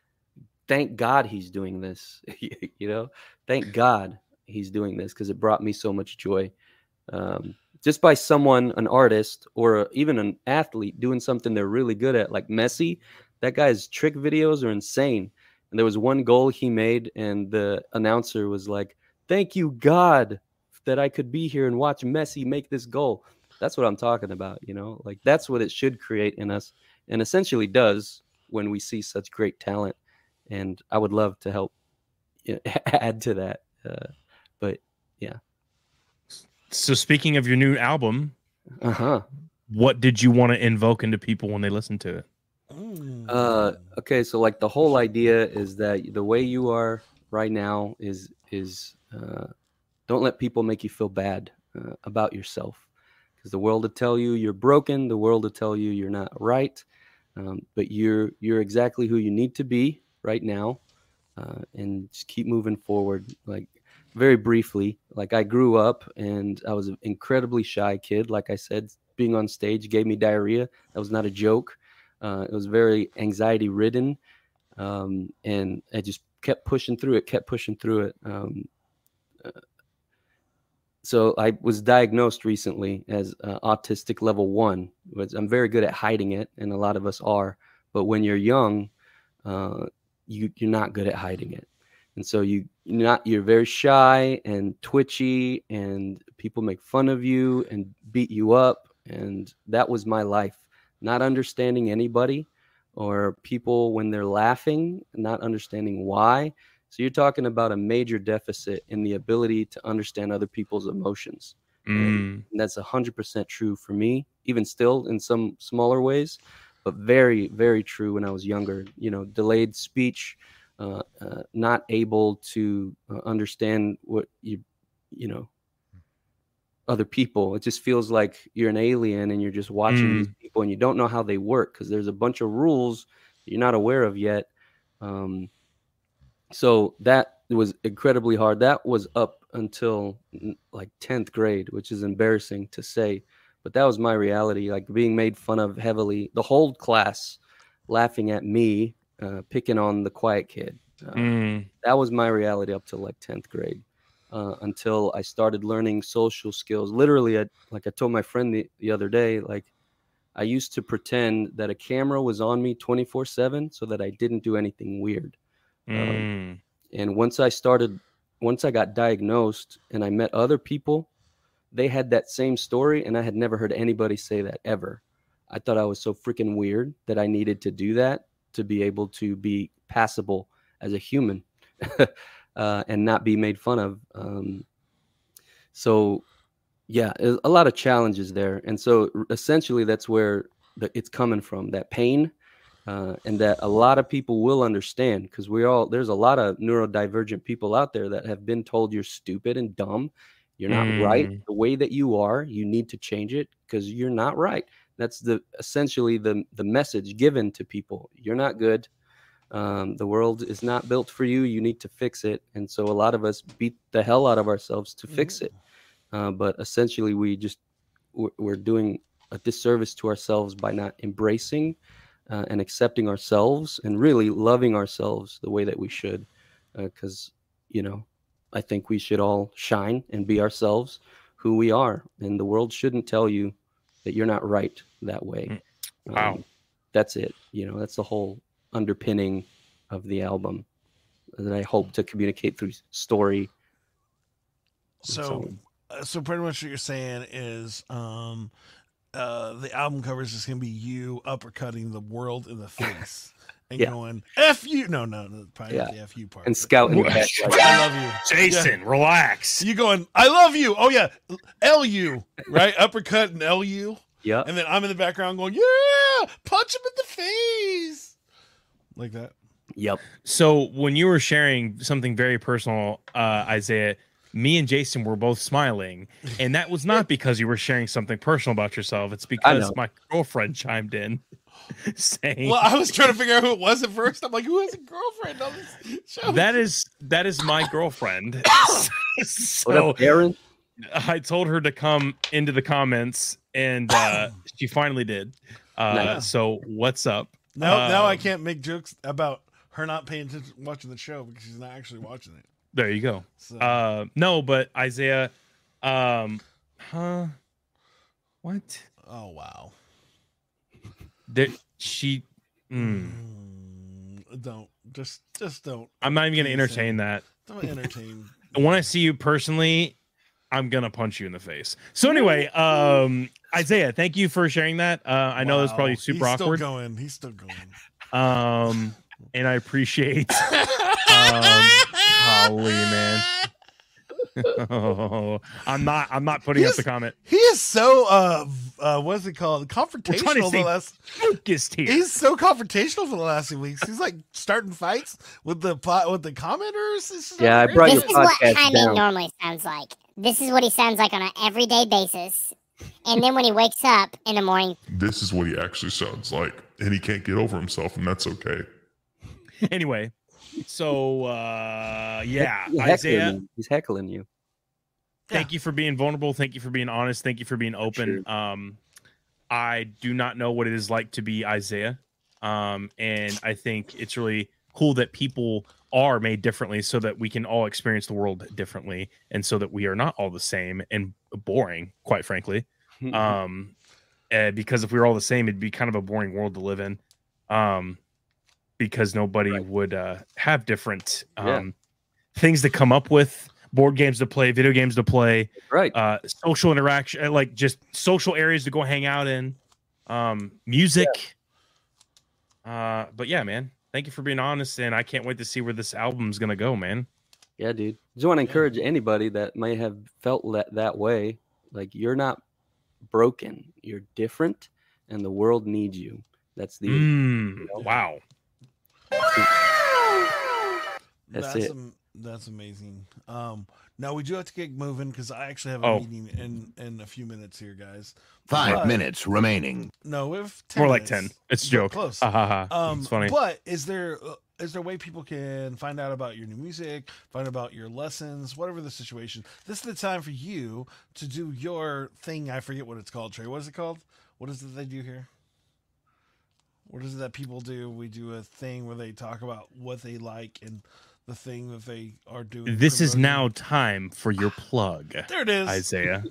thank God he's doing this. you know, thank God he's doing this because it brought me so much joy. Um, just by someone, an artist, or even an athlete doing something they're really good at, like Messi, that guy's trick videos are insane. And there was one goal he made, and the announcer was like, Thank you, God, that I could be here and watch Messi make this goal. That's what I'm talking about, you know? Like, that's what it should create in us, and essentially does when we see such great talent. And I would love to help you know, add to that. Uh, but yeah. So speaking of your new album, uh huh. what did you want to invoke into people when they listen to it? Mm. Uh, okay, so like the whole idea is that the way you are right now is is uh, don't let people make you feel bad uh, about yourself because the world will tell you you're broken. The world will tell you you're not right, um, but you're you're exactly who you need to be right now, uh, and just keep moving forward. Like very briefly, like I grew up and I was an incredibly shy kid. Like I said, being on stage gave me diarrhea. That was not a joke. Uh, it was very anxiety ridden, um, and I just kept pushing through it, kept pushing through it. Um, uh, so I was diagnosed recently as uh, autistic level one. Which I'm very good at hiding it, and a lot of us are. But when you're young, uh, you you're not good at hiding it, and so you you're not you're very shy and twitchy, and people make fun of you and beat you up, and that was my life not understanding anybody or people when they're laughing, not understanding why. So you're talking about a major deficit in the ability to understand other people's emotions. Mm. And that's 100% true for me, even still in some smaller ways, but very, very true when I was younger. You know, delayed speech, uh, uh, not able to uh, understand what you, you know, other people. It just feels like you're an alien and you're just watching these people and you don't know how they work because there's a bunch of rules you're not aware of yet. Um, so that was incredibly hard. That was up until mm, like 10th grade, which is embarrassing to say, but that was my reality. Like being made fun of heavily, the whole class laughing at me, uh, picking on the quiet kid. Uh, Mm. that was my reality up to like 10th grade uh, until I started learning social skills. Literally, I, like I told my friend the, the other day, like I used to pretend that a camera was on me 24 7 so that I didn't do anything weird. Mm. And once I started, once I got diagnosed and I met other people, they had that same story, and I had never heard anybody say that ever. I thought I was so freaking weird that I needed to do that to be able to be passable as a human uh, and not be made fun of. Um, so, yeah, a lot of challenges there. And so, essentially, that's where the, it's coming from that pain uh, and that a lot of people will understand because we all there's a lot of neurodivergent people out there that have been told you're stupid and dumb you're not right Mm. the way that you are you need to change it because you're not right that's the essentially the the message given to people you're not good um, the world is not built for you you need to fix it. And so a lot of us beat the hell out of ourselves to fix it. Uh, but essentially we just we're, we're doing a disservice to ourselves by not embracing uh, and accepting ourselves and really loving ourselves the way that we should because you know i think we should all shine and be ourselves who we are. And the world shouldn't tell you that you're not right that way. Mm. Wow. Um, that's it. You know that's the whole underpinning of the album that i hope to communicate through story So, uh, so pretty much what you're saying is, um, uh, the album cover is just gonna be you uppercutting the world in the face and Yeah. going "f you." No, no, no, probably Yeah. the "f you" part. and but- scouting like, I love you, Jason, relax. You going? I love you. Oh yeah, L U right? Uppercut and L U, yeah and then I'm in the background going, "Yeah, punch him in the face," like that. yep So when you were sharing something very personal, uh, Isaiah, me and Jason were both smiling, and that was not because you were sharing something personal about yourself. It's because my girlfriend chimed in, saying Well, I was trying to figure out who it was at first. I'm like, "Who has a girlfriend on this show?" that is that is my girlfriend. so aaron I told her to come into the comments, and uh, she finally did. Uh, Nice. So what's up? Now, now I Um, can't make jokes about her not paying attention watching the show because she's not actually watching it. There you go. So Uh, no, but Isaiah, um, huh? What? oh wow. There, she. mm, Mm, don't just just don't I'm not even gonna entertain that. don't entertain. When I see you personally, I'm gonna punch you in the face. So anyway, um, Isaiah, thank you for sharing that. Uh, I know that's probably super He's awkward. He's still going. He's still going. Um, and I appreciate. Um, golly, man. oh, I'm not. I'm not putting up He's- the comment. He is so uh uh what's it called? Confrontational for the last Focused here. he's so confrontational for the last few weeks. He's like starting fights with the pot with the commenters. It's just Yeah, I crazy. brought This your is what podcast Jaime down. normally sounds like. This is what he sounds like on an everyday basis. And then when he wakes up in the morning, This is what he actually sounds like, and he can't get over himself, and that's okay. anyway, so uh, yeah, He's heckling Isaiah. you. He's heckling you. thank you for being vulnerable thank you for being honest thank you for being open um i do not know what it is like to be isaiah um and i think it's really cool that people are made differently so that we can all experience the world differently and so that we are not all the same and boring quite frankly um uh, because if we were all the same it'd be kind of a boring world to live in um because nobody Right. would uh have different um Yeah. things to come up with board games to play video games to play right. uh social interaction uh, like just social areas to go hang out in um music Uh, but yeah, man, thank you for being honest, and I can't wait to see where this album's gonna go, man. Yeah, dude. Just want to encourage anybody that may have felt that that way. Like you're not broken. You're different, and the world needs you. That's the Mm, wow. That's that's it. am- that's amazing. Um, now we do have to get moving because I actually have a Oh. meeting in in a few minutes here, guys. Five But- minutes remaining. No, we have 10 More like minutes. ten. It's a But joke. Close. Ha ha ha. Um, it's funny. But is there uh, is there a way people can find out about your new music, find about your lessons, whatever the situation? This is the time for you to do your thing. I forget what it's called. Trey, what is it called? What is it they do here? What is it that people do? We do a thing where they talk about what they like and the thing that they are doing. This is now time for your plug, There it is. Isaiah.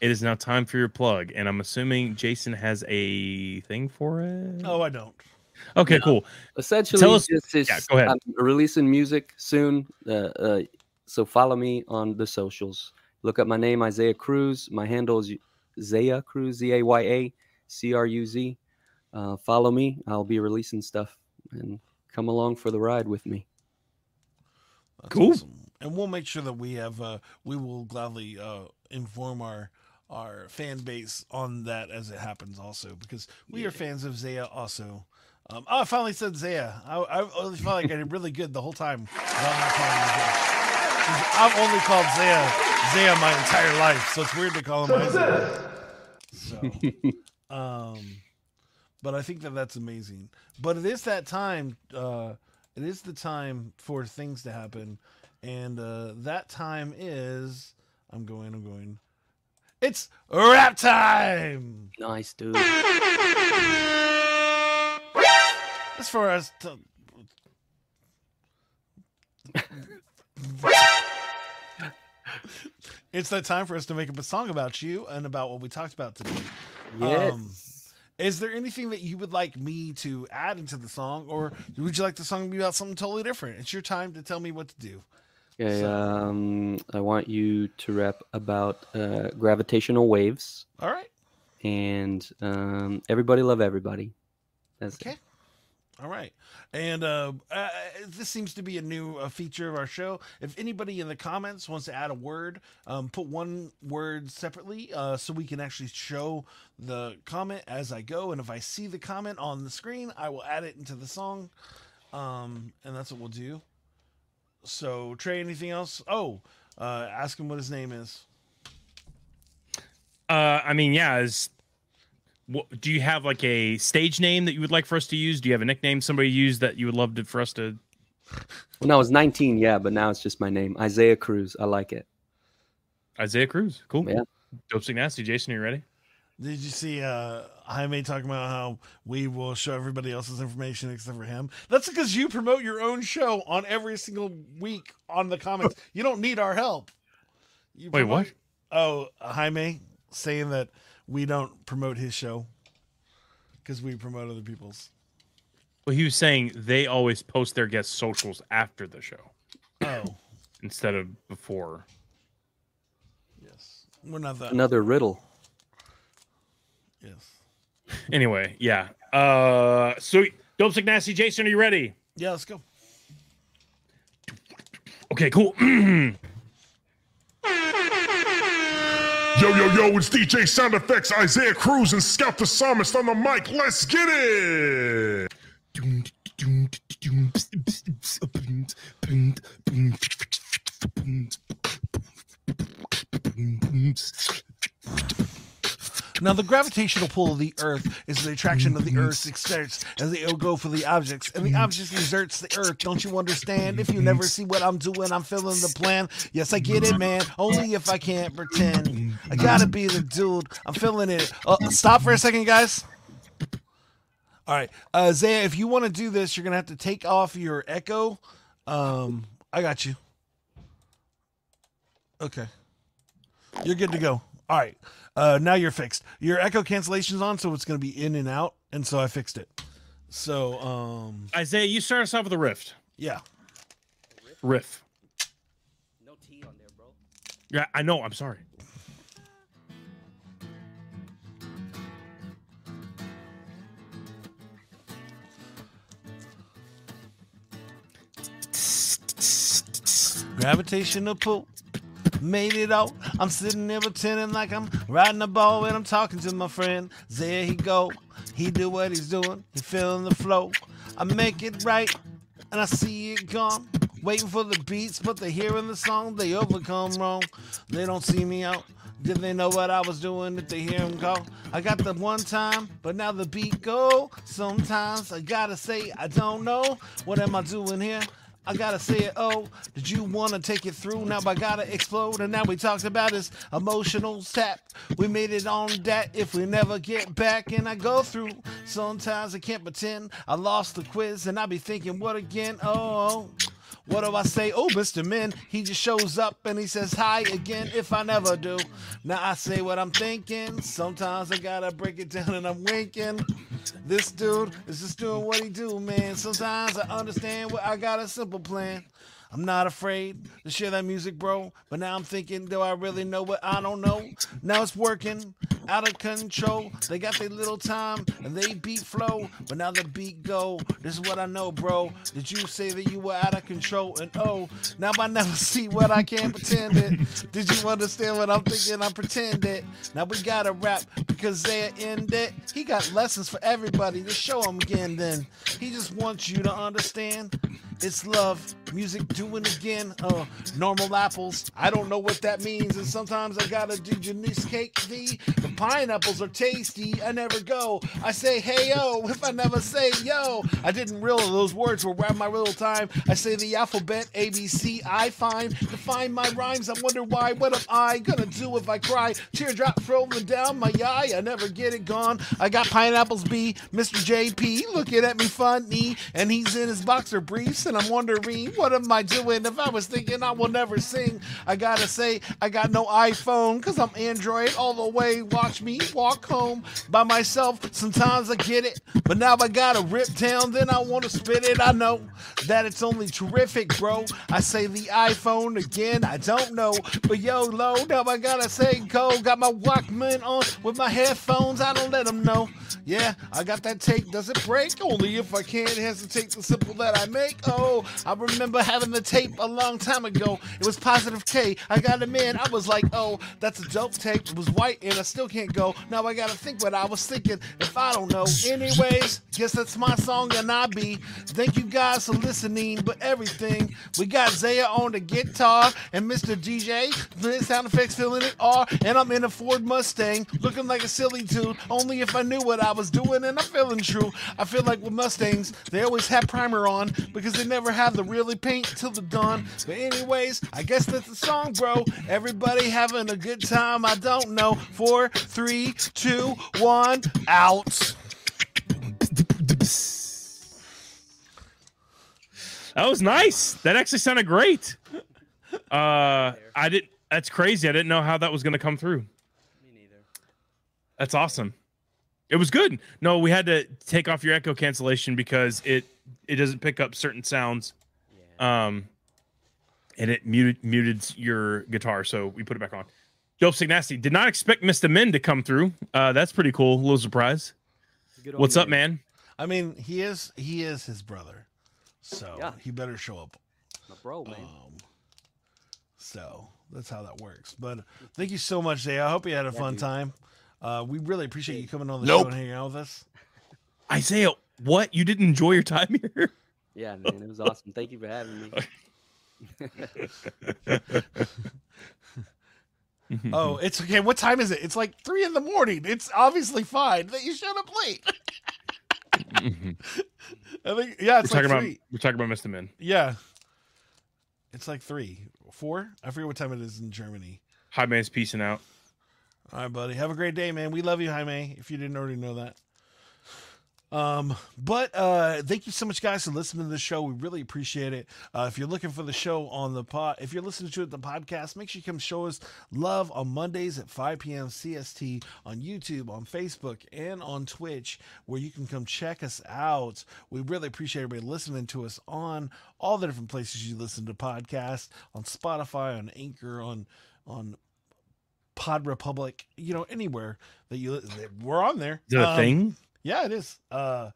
It is now time for your plug, and I'm assuming Jason has a thing for it. Oh, I don't. okay, cool. essentially Tell us- just is yeah, go ahead. I'm releasing music soon. Uh, uh, so follow me on the socials. Look up my name, Isaiah Cruz. My handle is Zaya Cruz, Z A Y A C R U Z. Uh, follow me. I'll be releasing stuff and come along for the ride with me. That's Cool. awesome. And we'll make sure that we have uh we will gladly uh inform our our fan base on that as it happens also because we are fans of Zaya also. Um, oh, I finally said Zaya. I, I only felt like I did really good the whole time. without not calling her Zaya. 'Cause I've only called Zaya Zaya my entire life, so it's weird to call him Isaiah. So, um, but I think that that's amazing. But it is that time. Uh, it is the time for things to happen, and uh, that time is. I'm going. I'm going. It's rap time. Nice, dude. As far as to, it's that time for us to make up a song about you and about what we talked about today. Yes. Um, is there anything that you would like me to add into the song, or would you like the song to be about something totally different? It's your time to tell me what to do. Okay, So- um, I want you to rap about uh, gravitational waves All right. and um, everybody love everybody. That's it. All right. And uh, uh, this seems to be a new uh, feature of our show. If anybody in the comments wants to add a word, um, put one word separately uh, so we can actually show the comment as I go. And if I see the comment on the screen, I will add it into the song. Um, and that's what we'll do. So, Trey, anything else? Oh, uh, ask him what his name is. Uh, I mean, yeah. What, do you have like a stage name that you would like for us to use? Do you have a nickname somebody used that you would love to, for us to? When I was 19, yeah, but now it's just my name, Isaiah Cruz. I like it. Isaiah Cruz. Cool. Yeah. Dope Sick Nasty. Jason, are you ready? Did you see uh Jaime talking about how we will show everybody else's information except for him? That's because you promote your own show on every single week on the comments. You don't need our help. You Wait, promote- what? Oh, Jaime saying that we don't promote his show because we promote other people's. Well, he was saying they always post their guest socials after the show Oh, instead of before. yes. We're not that. Another riddle. Yes. Anyway, yeah. Uh, so Dope Sick Nasty. Jason, are you ready? Yeah, let's go. Okay, cool. Yo, yo, yo, it's DJ Sound Effects, Isaiah Cruz, and Scout the Psalmist on the mic. Let's get it! Now, the gravitational pull of the Earth is the attraction of the Earth exerts as they go for the objects, and the objects exerts the Earth. Don't you understand? If you never see what I'm doing, I'm feeling the plan. Yes, I get it, man. Only if I can't pretend. I gotta be the dude. I'm feeling it. Uh, stop for a second, guys. All right, uh, Zaya, if you want to do this, you're gonna have to take off your echo. Um, I got you. Okay. You're good to go. All right. Uh, now you're fixed. Your echo cancellation's on, so it's going to be in and out, and so I fixed it. So um Isaiah, you start us off with a rift. Yeah. Riff. No T on there, bro. Yeah, I know. I'm sorry. Gravitational pull. Made it out. I'm sitting there pretending like I'm riding a ball and I'm talking to my friend. There he go. He do what he's doing. He feeling the flow. I make it right and I see it gone. Waiting for the beats, but they hearing the song. They overcome wrong. They don't see me out. Did they know what I was doing if they hear him go? I got the one time, but now the beat go. Sometimes I gotta say I don't know. What am I doing here? I gotta say it, oh, did you wanna take it through? Now I gotta explode, and now we talked about this emotional tap. We made it on that if we never get back, and I go through. Sometimes I can't pretend I lost the quiz, and I be thinking, what again? Oh, what do I say? Oh, Mr. Min, he just shows up and he says hi again if I never do. Now I say what I'm thinking. Sometimes I gotta break it down and I'm winking. This dude is just doing what he do, man. Sometimes I understand what I got a simple plan. I'm not afraid to share that music, bro. But now I'm thinking, do I really know what I don't know? Now it's working out of control. They got their little time and they beat flow. But now the beat go. This is what I know, bro. Did you say that you were out of control? And oh, now I never see what I can't pretend it. Did you understand what I'm thinking? I'm pretending. Now we gotta rap because they end it. He got lessons for everybody to show him again. Then he just wants you to understand. It's love, music doing again. Uh, normal apples. I don't know what that means, and sometimes I gotta do Janice cake. The the pineapples are tasty. I never go. I say hey yo if I never say yo. I didn't realize those words were around my little time. I say the alphabet A B C. I find define my rhymes. I wonder why. What am I gonna do if I cry? Teardrop rolling down my eye. I never get it gone. I got pineapples B. Mr. JP looking at me funny, and he's in his boxer briefs and I'm wondering, what am I doing if I was thinking I will never sing? I gotta say, I got no iPhone, cause I'm Android all the way. Watch me walk home by myself. Sometimes I get it, but now I gotta rip down, then I wanna spit it. I know that it's only terrific, bro. I say the iPhone again, I don't know, but yo, low, now I gotta say go. Got my Walkman on with my headphones, I don't let them know. Yeah, I got that tape, does it break? Only if I can't hesitate the simple that I make. Oh, I remember having the tape a long time ago. It was positive K. I got him in. I was like, oh, that's a dope tape. It was white and I still can't go. Now I gotta think what I was thinking if I don't know. Anyways, guess that's my song and I be. Thank you guys for listening, but everything. We got Zaya on the guitar and Mr. DJ. The sound effects filling it all. And I'm in a Ford Mustang looking like a silly dude. Only if I knew what I was doing and I'm feeling true. I feel like with Mustangs, they always have primer on because they never have the really paint till the dawn. But anyways, I guess that's the song, bro. Everybody having a good time. I don't know. Four, three, two, one, out. That was nice. That actually sounded great. Uh, I didn't. That's crazy. I didn't know how that was going to come through. Me neither. That's awesome. It was good. No, we had to take off your echo cancellation because it it doesn't pick up certain sounds. Yeah. Um, and it muted muted your guitar, so we put it back on. Dope Sick Nasty. Did not expect Mr. Min to come through. Uh, that's pretty cool. A little surprise. Good What's you, up, man? I mean, he is he is his brother, so Yeah. he better show up. My bro, man. Um, so that's how that works. But thank you so much, Zay. I hope you had a Yeah, fun dude. time. Uh, we really appreciate you coming on the Nope. show and hanging out with us. Isaiah, what? You didn't enjoy your time here? Yeah, man, it was awesome. Thank you for having me. Oh, it's okay. What time is it? It's like three in the morning. It's obviously fine that you showed up late. Mhm. I think yeah, we're it's talking like about three. we're talking about Mr. Min. Yeah, it's like three, four. I forget what time it is in Germany. Hi, man's peacing out. All right, buddy. Have a great day, man. We love you, Jaime. If you didn't already know that. Um, but uh, thank you so much, guys, for listening to the show. We really appreciate it. Uh, if you're looking for the show on the pod, if you're listening to it the podcast, make sure you come show us love on Mondays at 5 p.m. CST on YouTube, on Facebook, and on Twitch, where you can come check us out. We really appreciate everybody listening to us on all the different places you listen to podcasts on Spotify, on Anchor, on on Pod Republic, you know, anywhere that you we're on there. Is that a Um, thing? yeah, it is. Uh,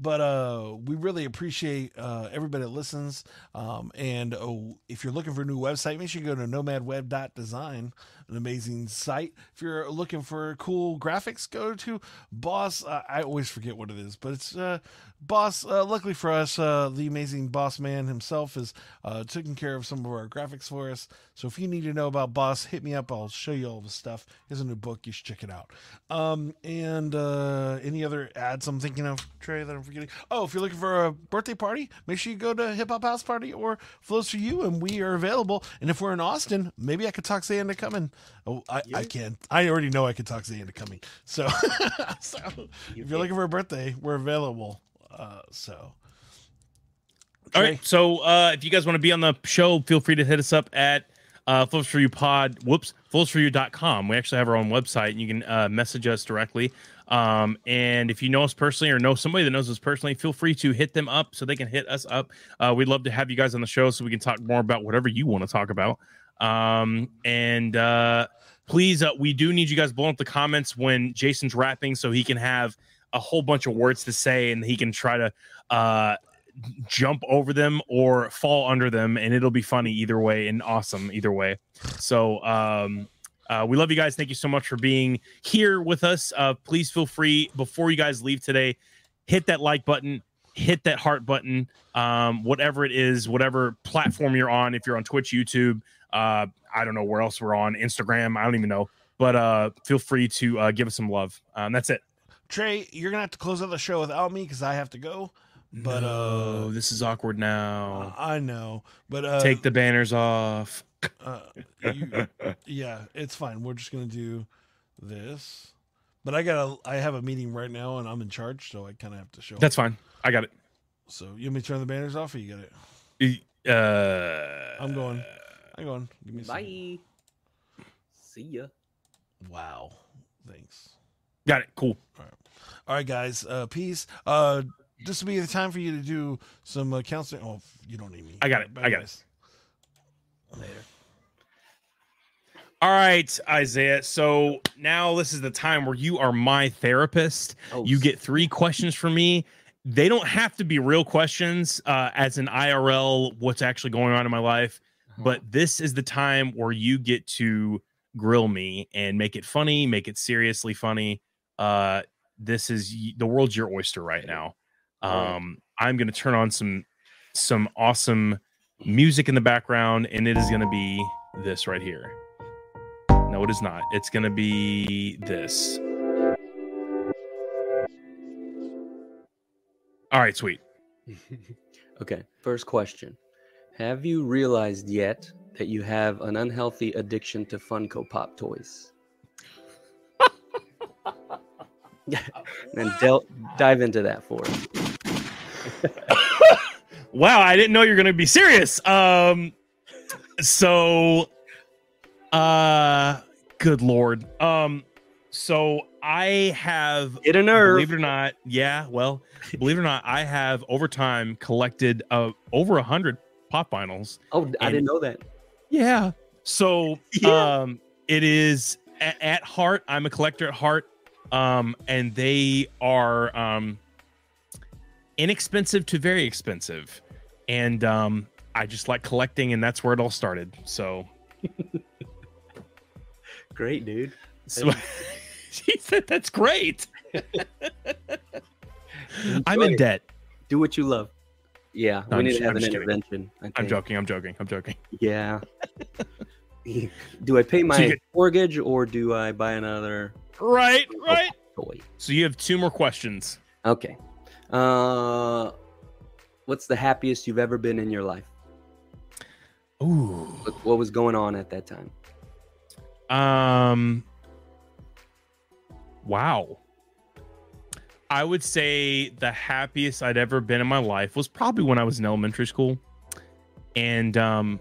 but uh, we really appreciate uh, everybody that listens. Um, and oh, if you're looking for a new website, make sure you go to nomadweb.design, an amazing site. If you're looking for cool graphics, go to Boss. Uh, I always forget what it is, but it's uh, Boss. Uh, luckily for us, uh, the amazing Boss Man himself is uh, taking care of some of our graphics for us. So if you need to know about Boss, hit me up. I'll show you all the stuff. Here's a new book. You should check it out. Um, and uh, any other ads I'm thinking of, Trey, that I'm forgetting? Oh, if you're looking for a birthday party, make sure you go to Hip Hop House Party or Flows for You, and we are available. And if we're in Austin, maybe I could talk Zay into coming. Oh, I, I can. I already know I could talk Zay into coming. So, so if you're looking for a birthday, we're available. Uh, so. All right. So uh, if you guys want to be on the show, feel free to hit us up at uh, Flows for You Pod. Whoops, flowsforyou.com. We actually have our own website, and you can uh, message us directly. Um, and if you know us personally or know somebody that knows us personally, feel free to hit them up so they can hit us up. Uh, we'd love to have you guys on the show so we can talk more about whatever you want to talk about. Um, and uh, please, uh, we do need you guys blowing up the comments when Jason's rapping so he can have a whole bunch of words to say and he can try to uh, jump over them or fall under them and it'll be funny either way and awesome either way. So um uh, we love you guys. Thank you so much for being here with us. Uh please feel free before you guys leave today hit that like button hit that heart button um whatever it is whatever platform you're on. If you're on twitch youtube uh i don't know where else we're on instagram i don't even know but uh feel free to uh give us some love um that's it Trey, you're gonna have to close out the show without me because I have to go. But oh uh, this is awkward now I know. But uh, take the banners off Uh, you- yeah, it's fine. We're just gonna do this. But I got to I have a meeting right now, and I'm in charge, so I kind of have to show. up. that's fine i got it So you want me to turn the banners off, or you got it? Uh, I'm going. I'm going. Give me a second. Bye. See ya. Wow. Thanks. Got it. Cool. All right. All right, guys. Uh, peace. Uh, this will be the time for you to do some uh, counseling. Oh, you don't need me. I got it. Bye, I got it. guys. All right, Isaiah. So now this is the time where you are my therapist. Oh, You get three questions from me. They don't have to be real questions uh, as an IRL, what's actually going on in my life. But this is the time where you get to grill me and make it funny, make it seriously funny. Uh, this is the world's your oyster right now. Um, I'm going to turn on some some awesome music in the background, and it is going to be this right here. No, it is not. It's going to be this. All right, sweet. okay, first question. Have you realized yet that you have an unhealthy addiction to Funko Pop toys? then del- dive into that for us. Wow, I didn't know you were going to be serious. Um, so, uh, good lord. Um, so I have Get a nerve. Believe it or not, yeah. Well, believe it or not, I have over time collected uh, over a hundred pop vinyls. Oh, I didn't know that. Yeah. So, um, it is at, at heart. I'm a collector at heart. Um, and they are um inexpensive to very expensive, and um, I just like collecting, and that's where it all started. So, Great, dude. so she said that's great. I'm in debt. Do what you love. Yeah, No, we I'm need just- to have I'm an intervention. I'm joking. I'm joking. I'm joking. Yeah. do I pay my you get- mortgage or do I buy another Right. Right. toy? So you have two more questions. Okay. Uh, what's the happiest you've ever been in your life? Ooh. What, what was going on at that time? Um. Wow. I would say the happiest I'd ever been in my life was probably when I was in elementary school, and um,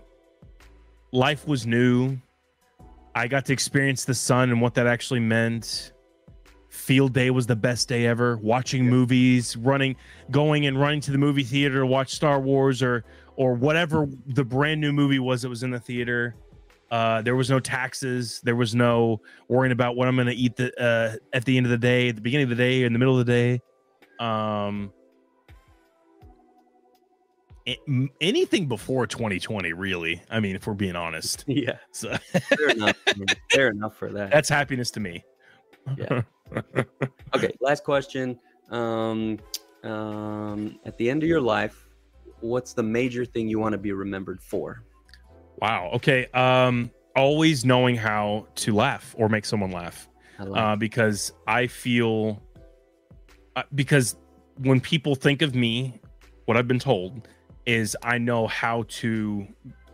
life was new. I got to experience the sun and what that actually meant. Field day was the best day ever. Watching movies, running, going and running to the movie theater to watch Star Wars or or whatever the brand new movie was that was in the theater. Uh, there was no taxes. There was no worrying about what I'm going to eat the, uh, at the end of the day, at the beginning of the day, in the middle of the day. Um, m- anything before 2020, really. I mean, if we're being honest, Yeah, so fair enough. fair enough for that. that's happiness to me. Yeah. Okay, last question. Um, um, at the end of your life, what's the major thing you want to be remembered for? Wow. Okay. Um, always knowing how to laugh or make someone laugh. Like uh, because I feel uh, because when people think of me, what I've been told is I know how to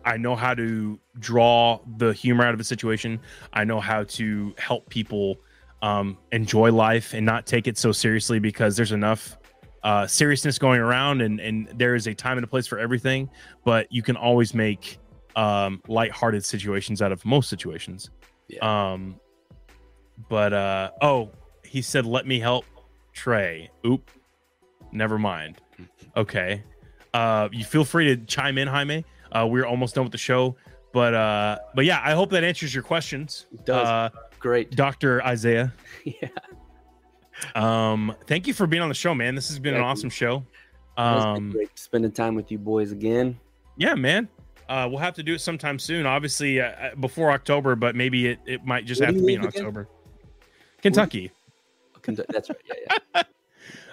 I know how to draw the humor out of a situation. I know how to help people um, enjoy life and not take it so seriously because there's enough uh, seriousness going around and and there is a time and a place for everything. But you can always make um, lighthearted situations out of most situations. Um, but uh oh, he said let me help Trey. Oop. Never mind. Okay. Uh you feel free to chime in, Jaime. Uh we're almost done with the show. But uh but yeah, I hope that answers your questions. It does. Uh Great. Dr. Isaiah. yeah. Um thank you for being on the show, man. This has been an Thank you. awesome show. It's been Um great spending time with you boys again. yeah, man. Uh we'll have to do it sometime soon. Obviously uh, uh, before October, but maybe it, it might just Where have to be in again? October. Kentucky. Kentu- That's right. Yeah, yeah.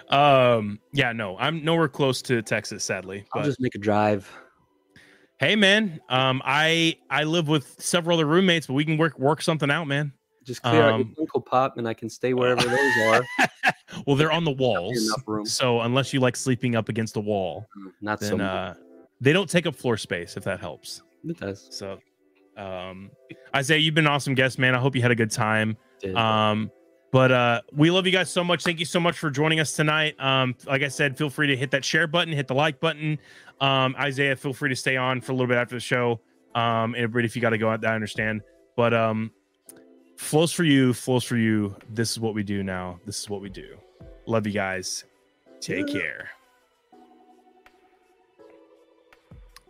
Um, yeah, no, I'm nowhere close to Texas, sadly. I'll But just make a drive. hey, man, um, I I live with several other roommates, but we can work work something out, man. Just clear out Um, your Funko Pop, and I can stay wherever those are. Well, they're on the walls, so unless you like sleeping up against the wall, Mm, Not so then much. uh, they don't take up floor space if that helps. It does. So, um, Isaiah, you've been an awesome guest, man. I hope you had a good time. Did. Um, but uh, we love you guys so much. Thank you so much for joining us tonight. Um, like I said, feel free to hit that share button, hit the like button. Um, Isaiah, feel free to stay on for a little bit after the show. Um, everybody, if you got to go out, I understand. But um, flows for you, flows for you. This is what we do now. This is what we do. Love you guys. Take care.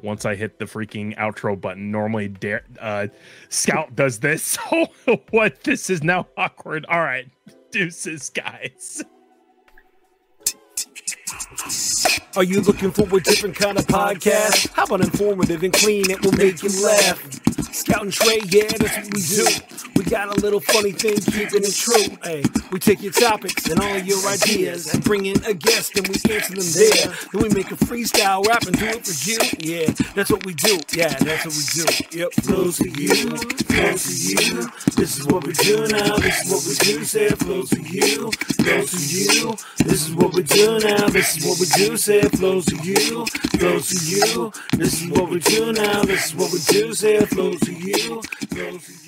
Once I hit the freaking outro button, normally Dare, uh, Scout does this. So what? This is now awkward. All right, deuces, guys. Are you looking for a different kind of podcast? How about informative and clean? It will make you laugh. Scout and Trey, yeah, that's what we do. We got a little funny thing, keeping it true. Hey, we take your topics and all your ideas and bring in a guest and we answer them there. Then we make a freestyle rap and do it for you. Yeah, that's what we do. Yeah, that's what we do. Yep, flows for you, flows for you. This is what we do now. This is what we do. Say flows for you, flows for you. This is what we do now. This is what we do. Say it flows for you, flows to you. This is what we do now. This is what we do. Say it flows for you, flows to you.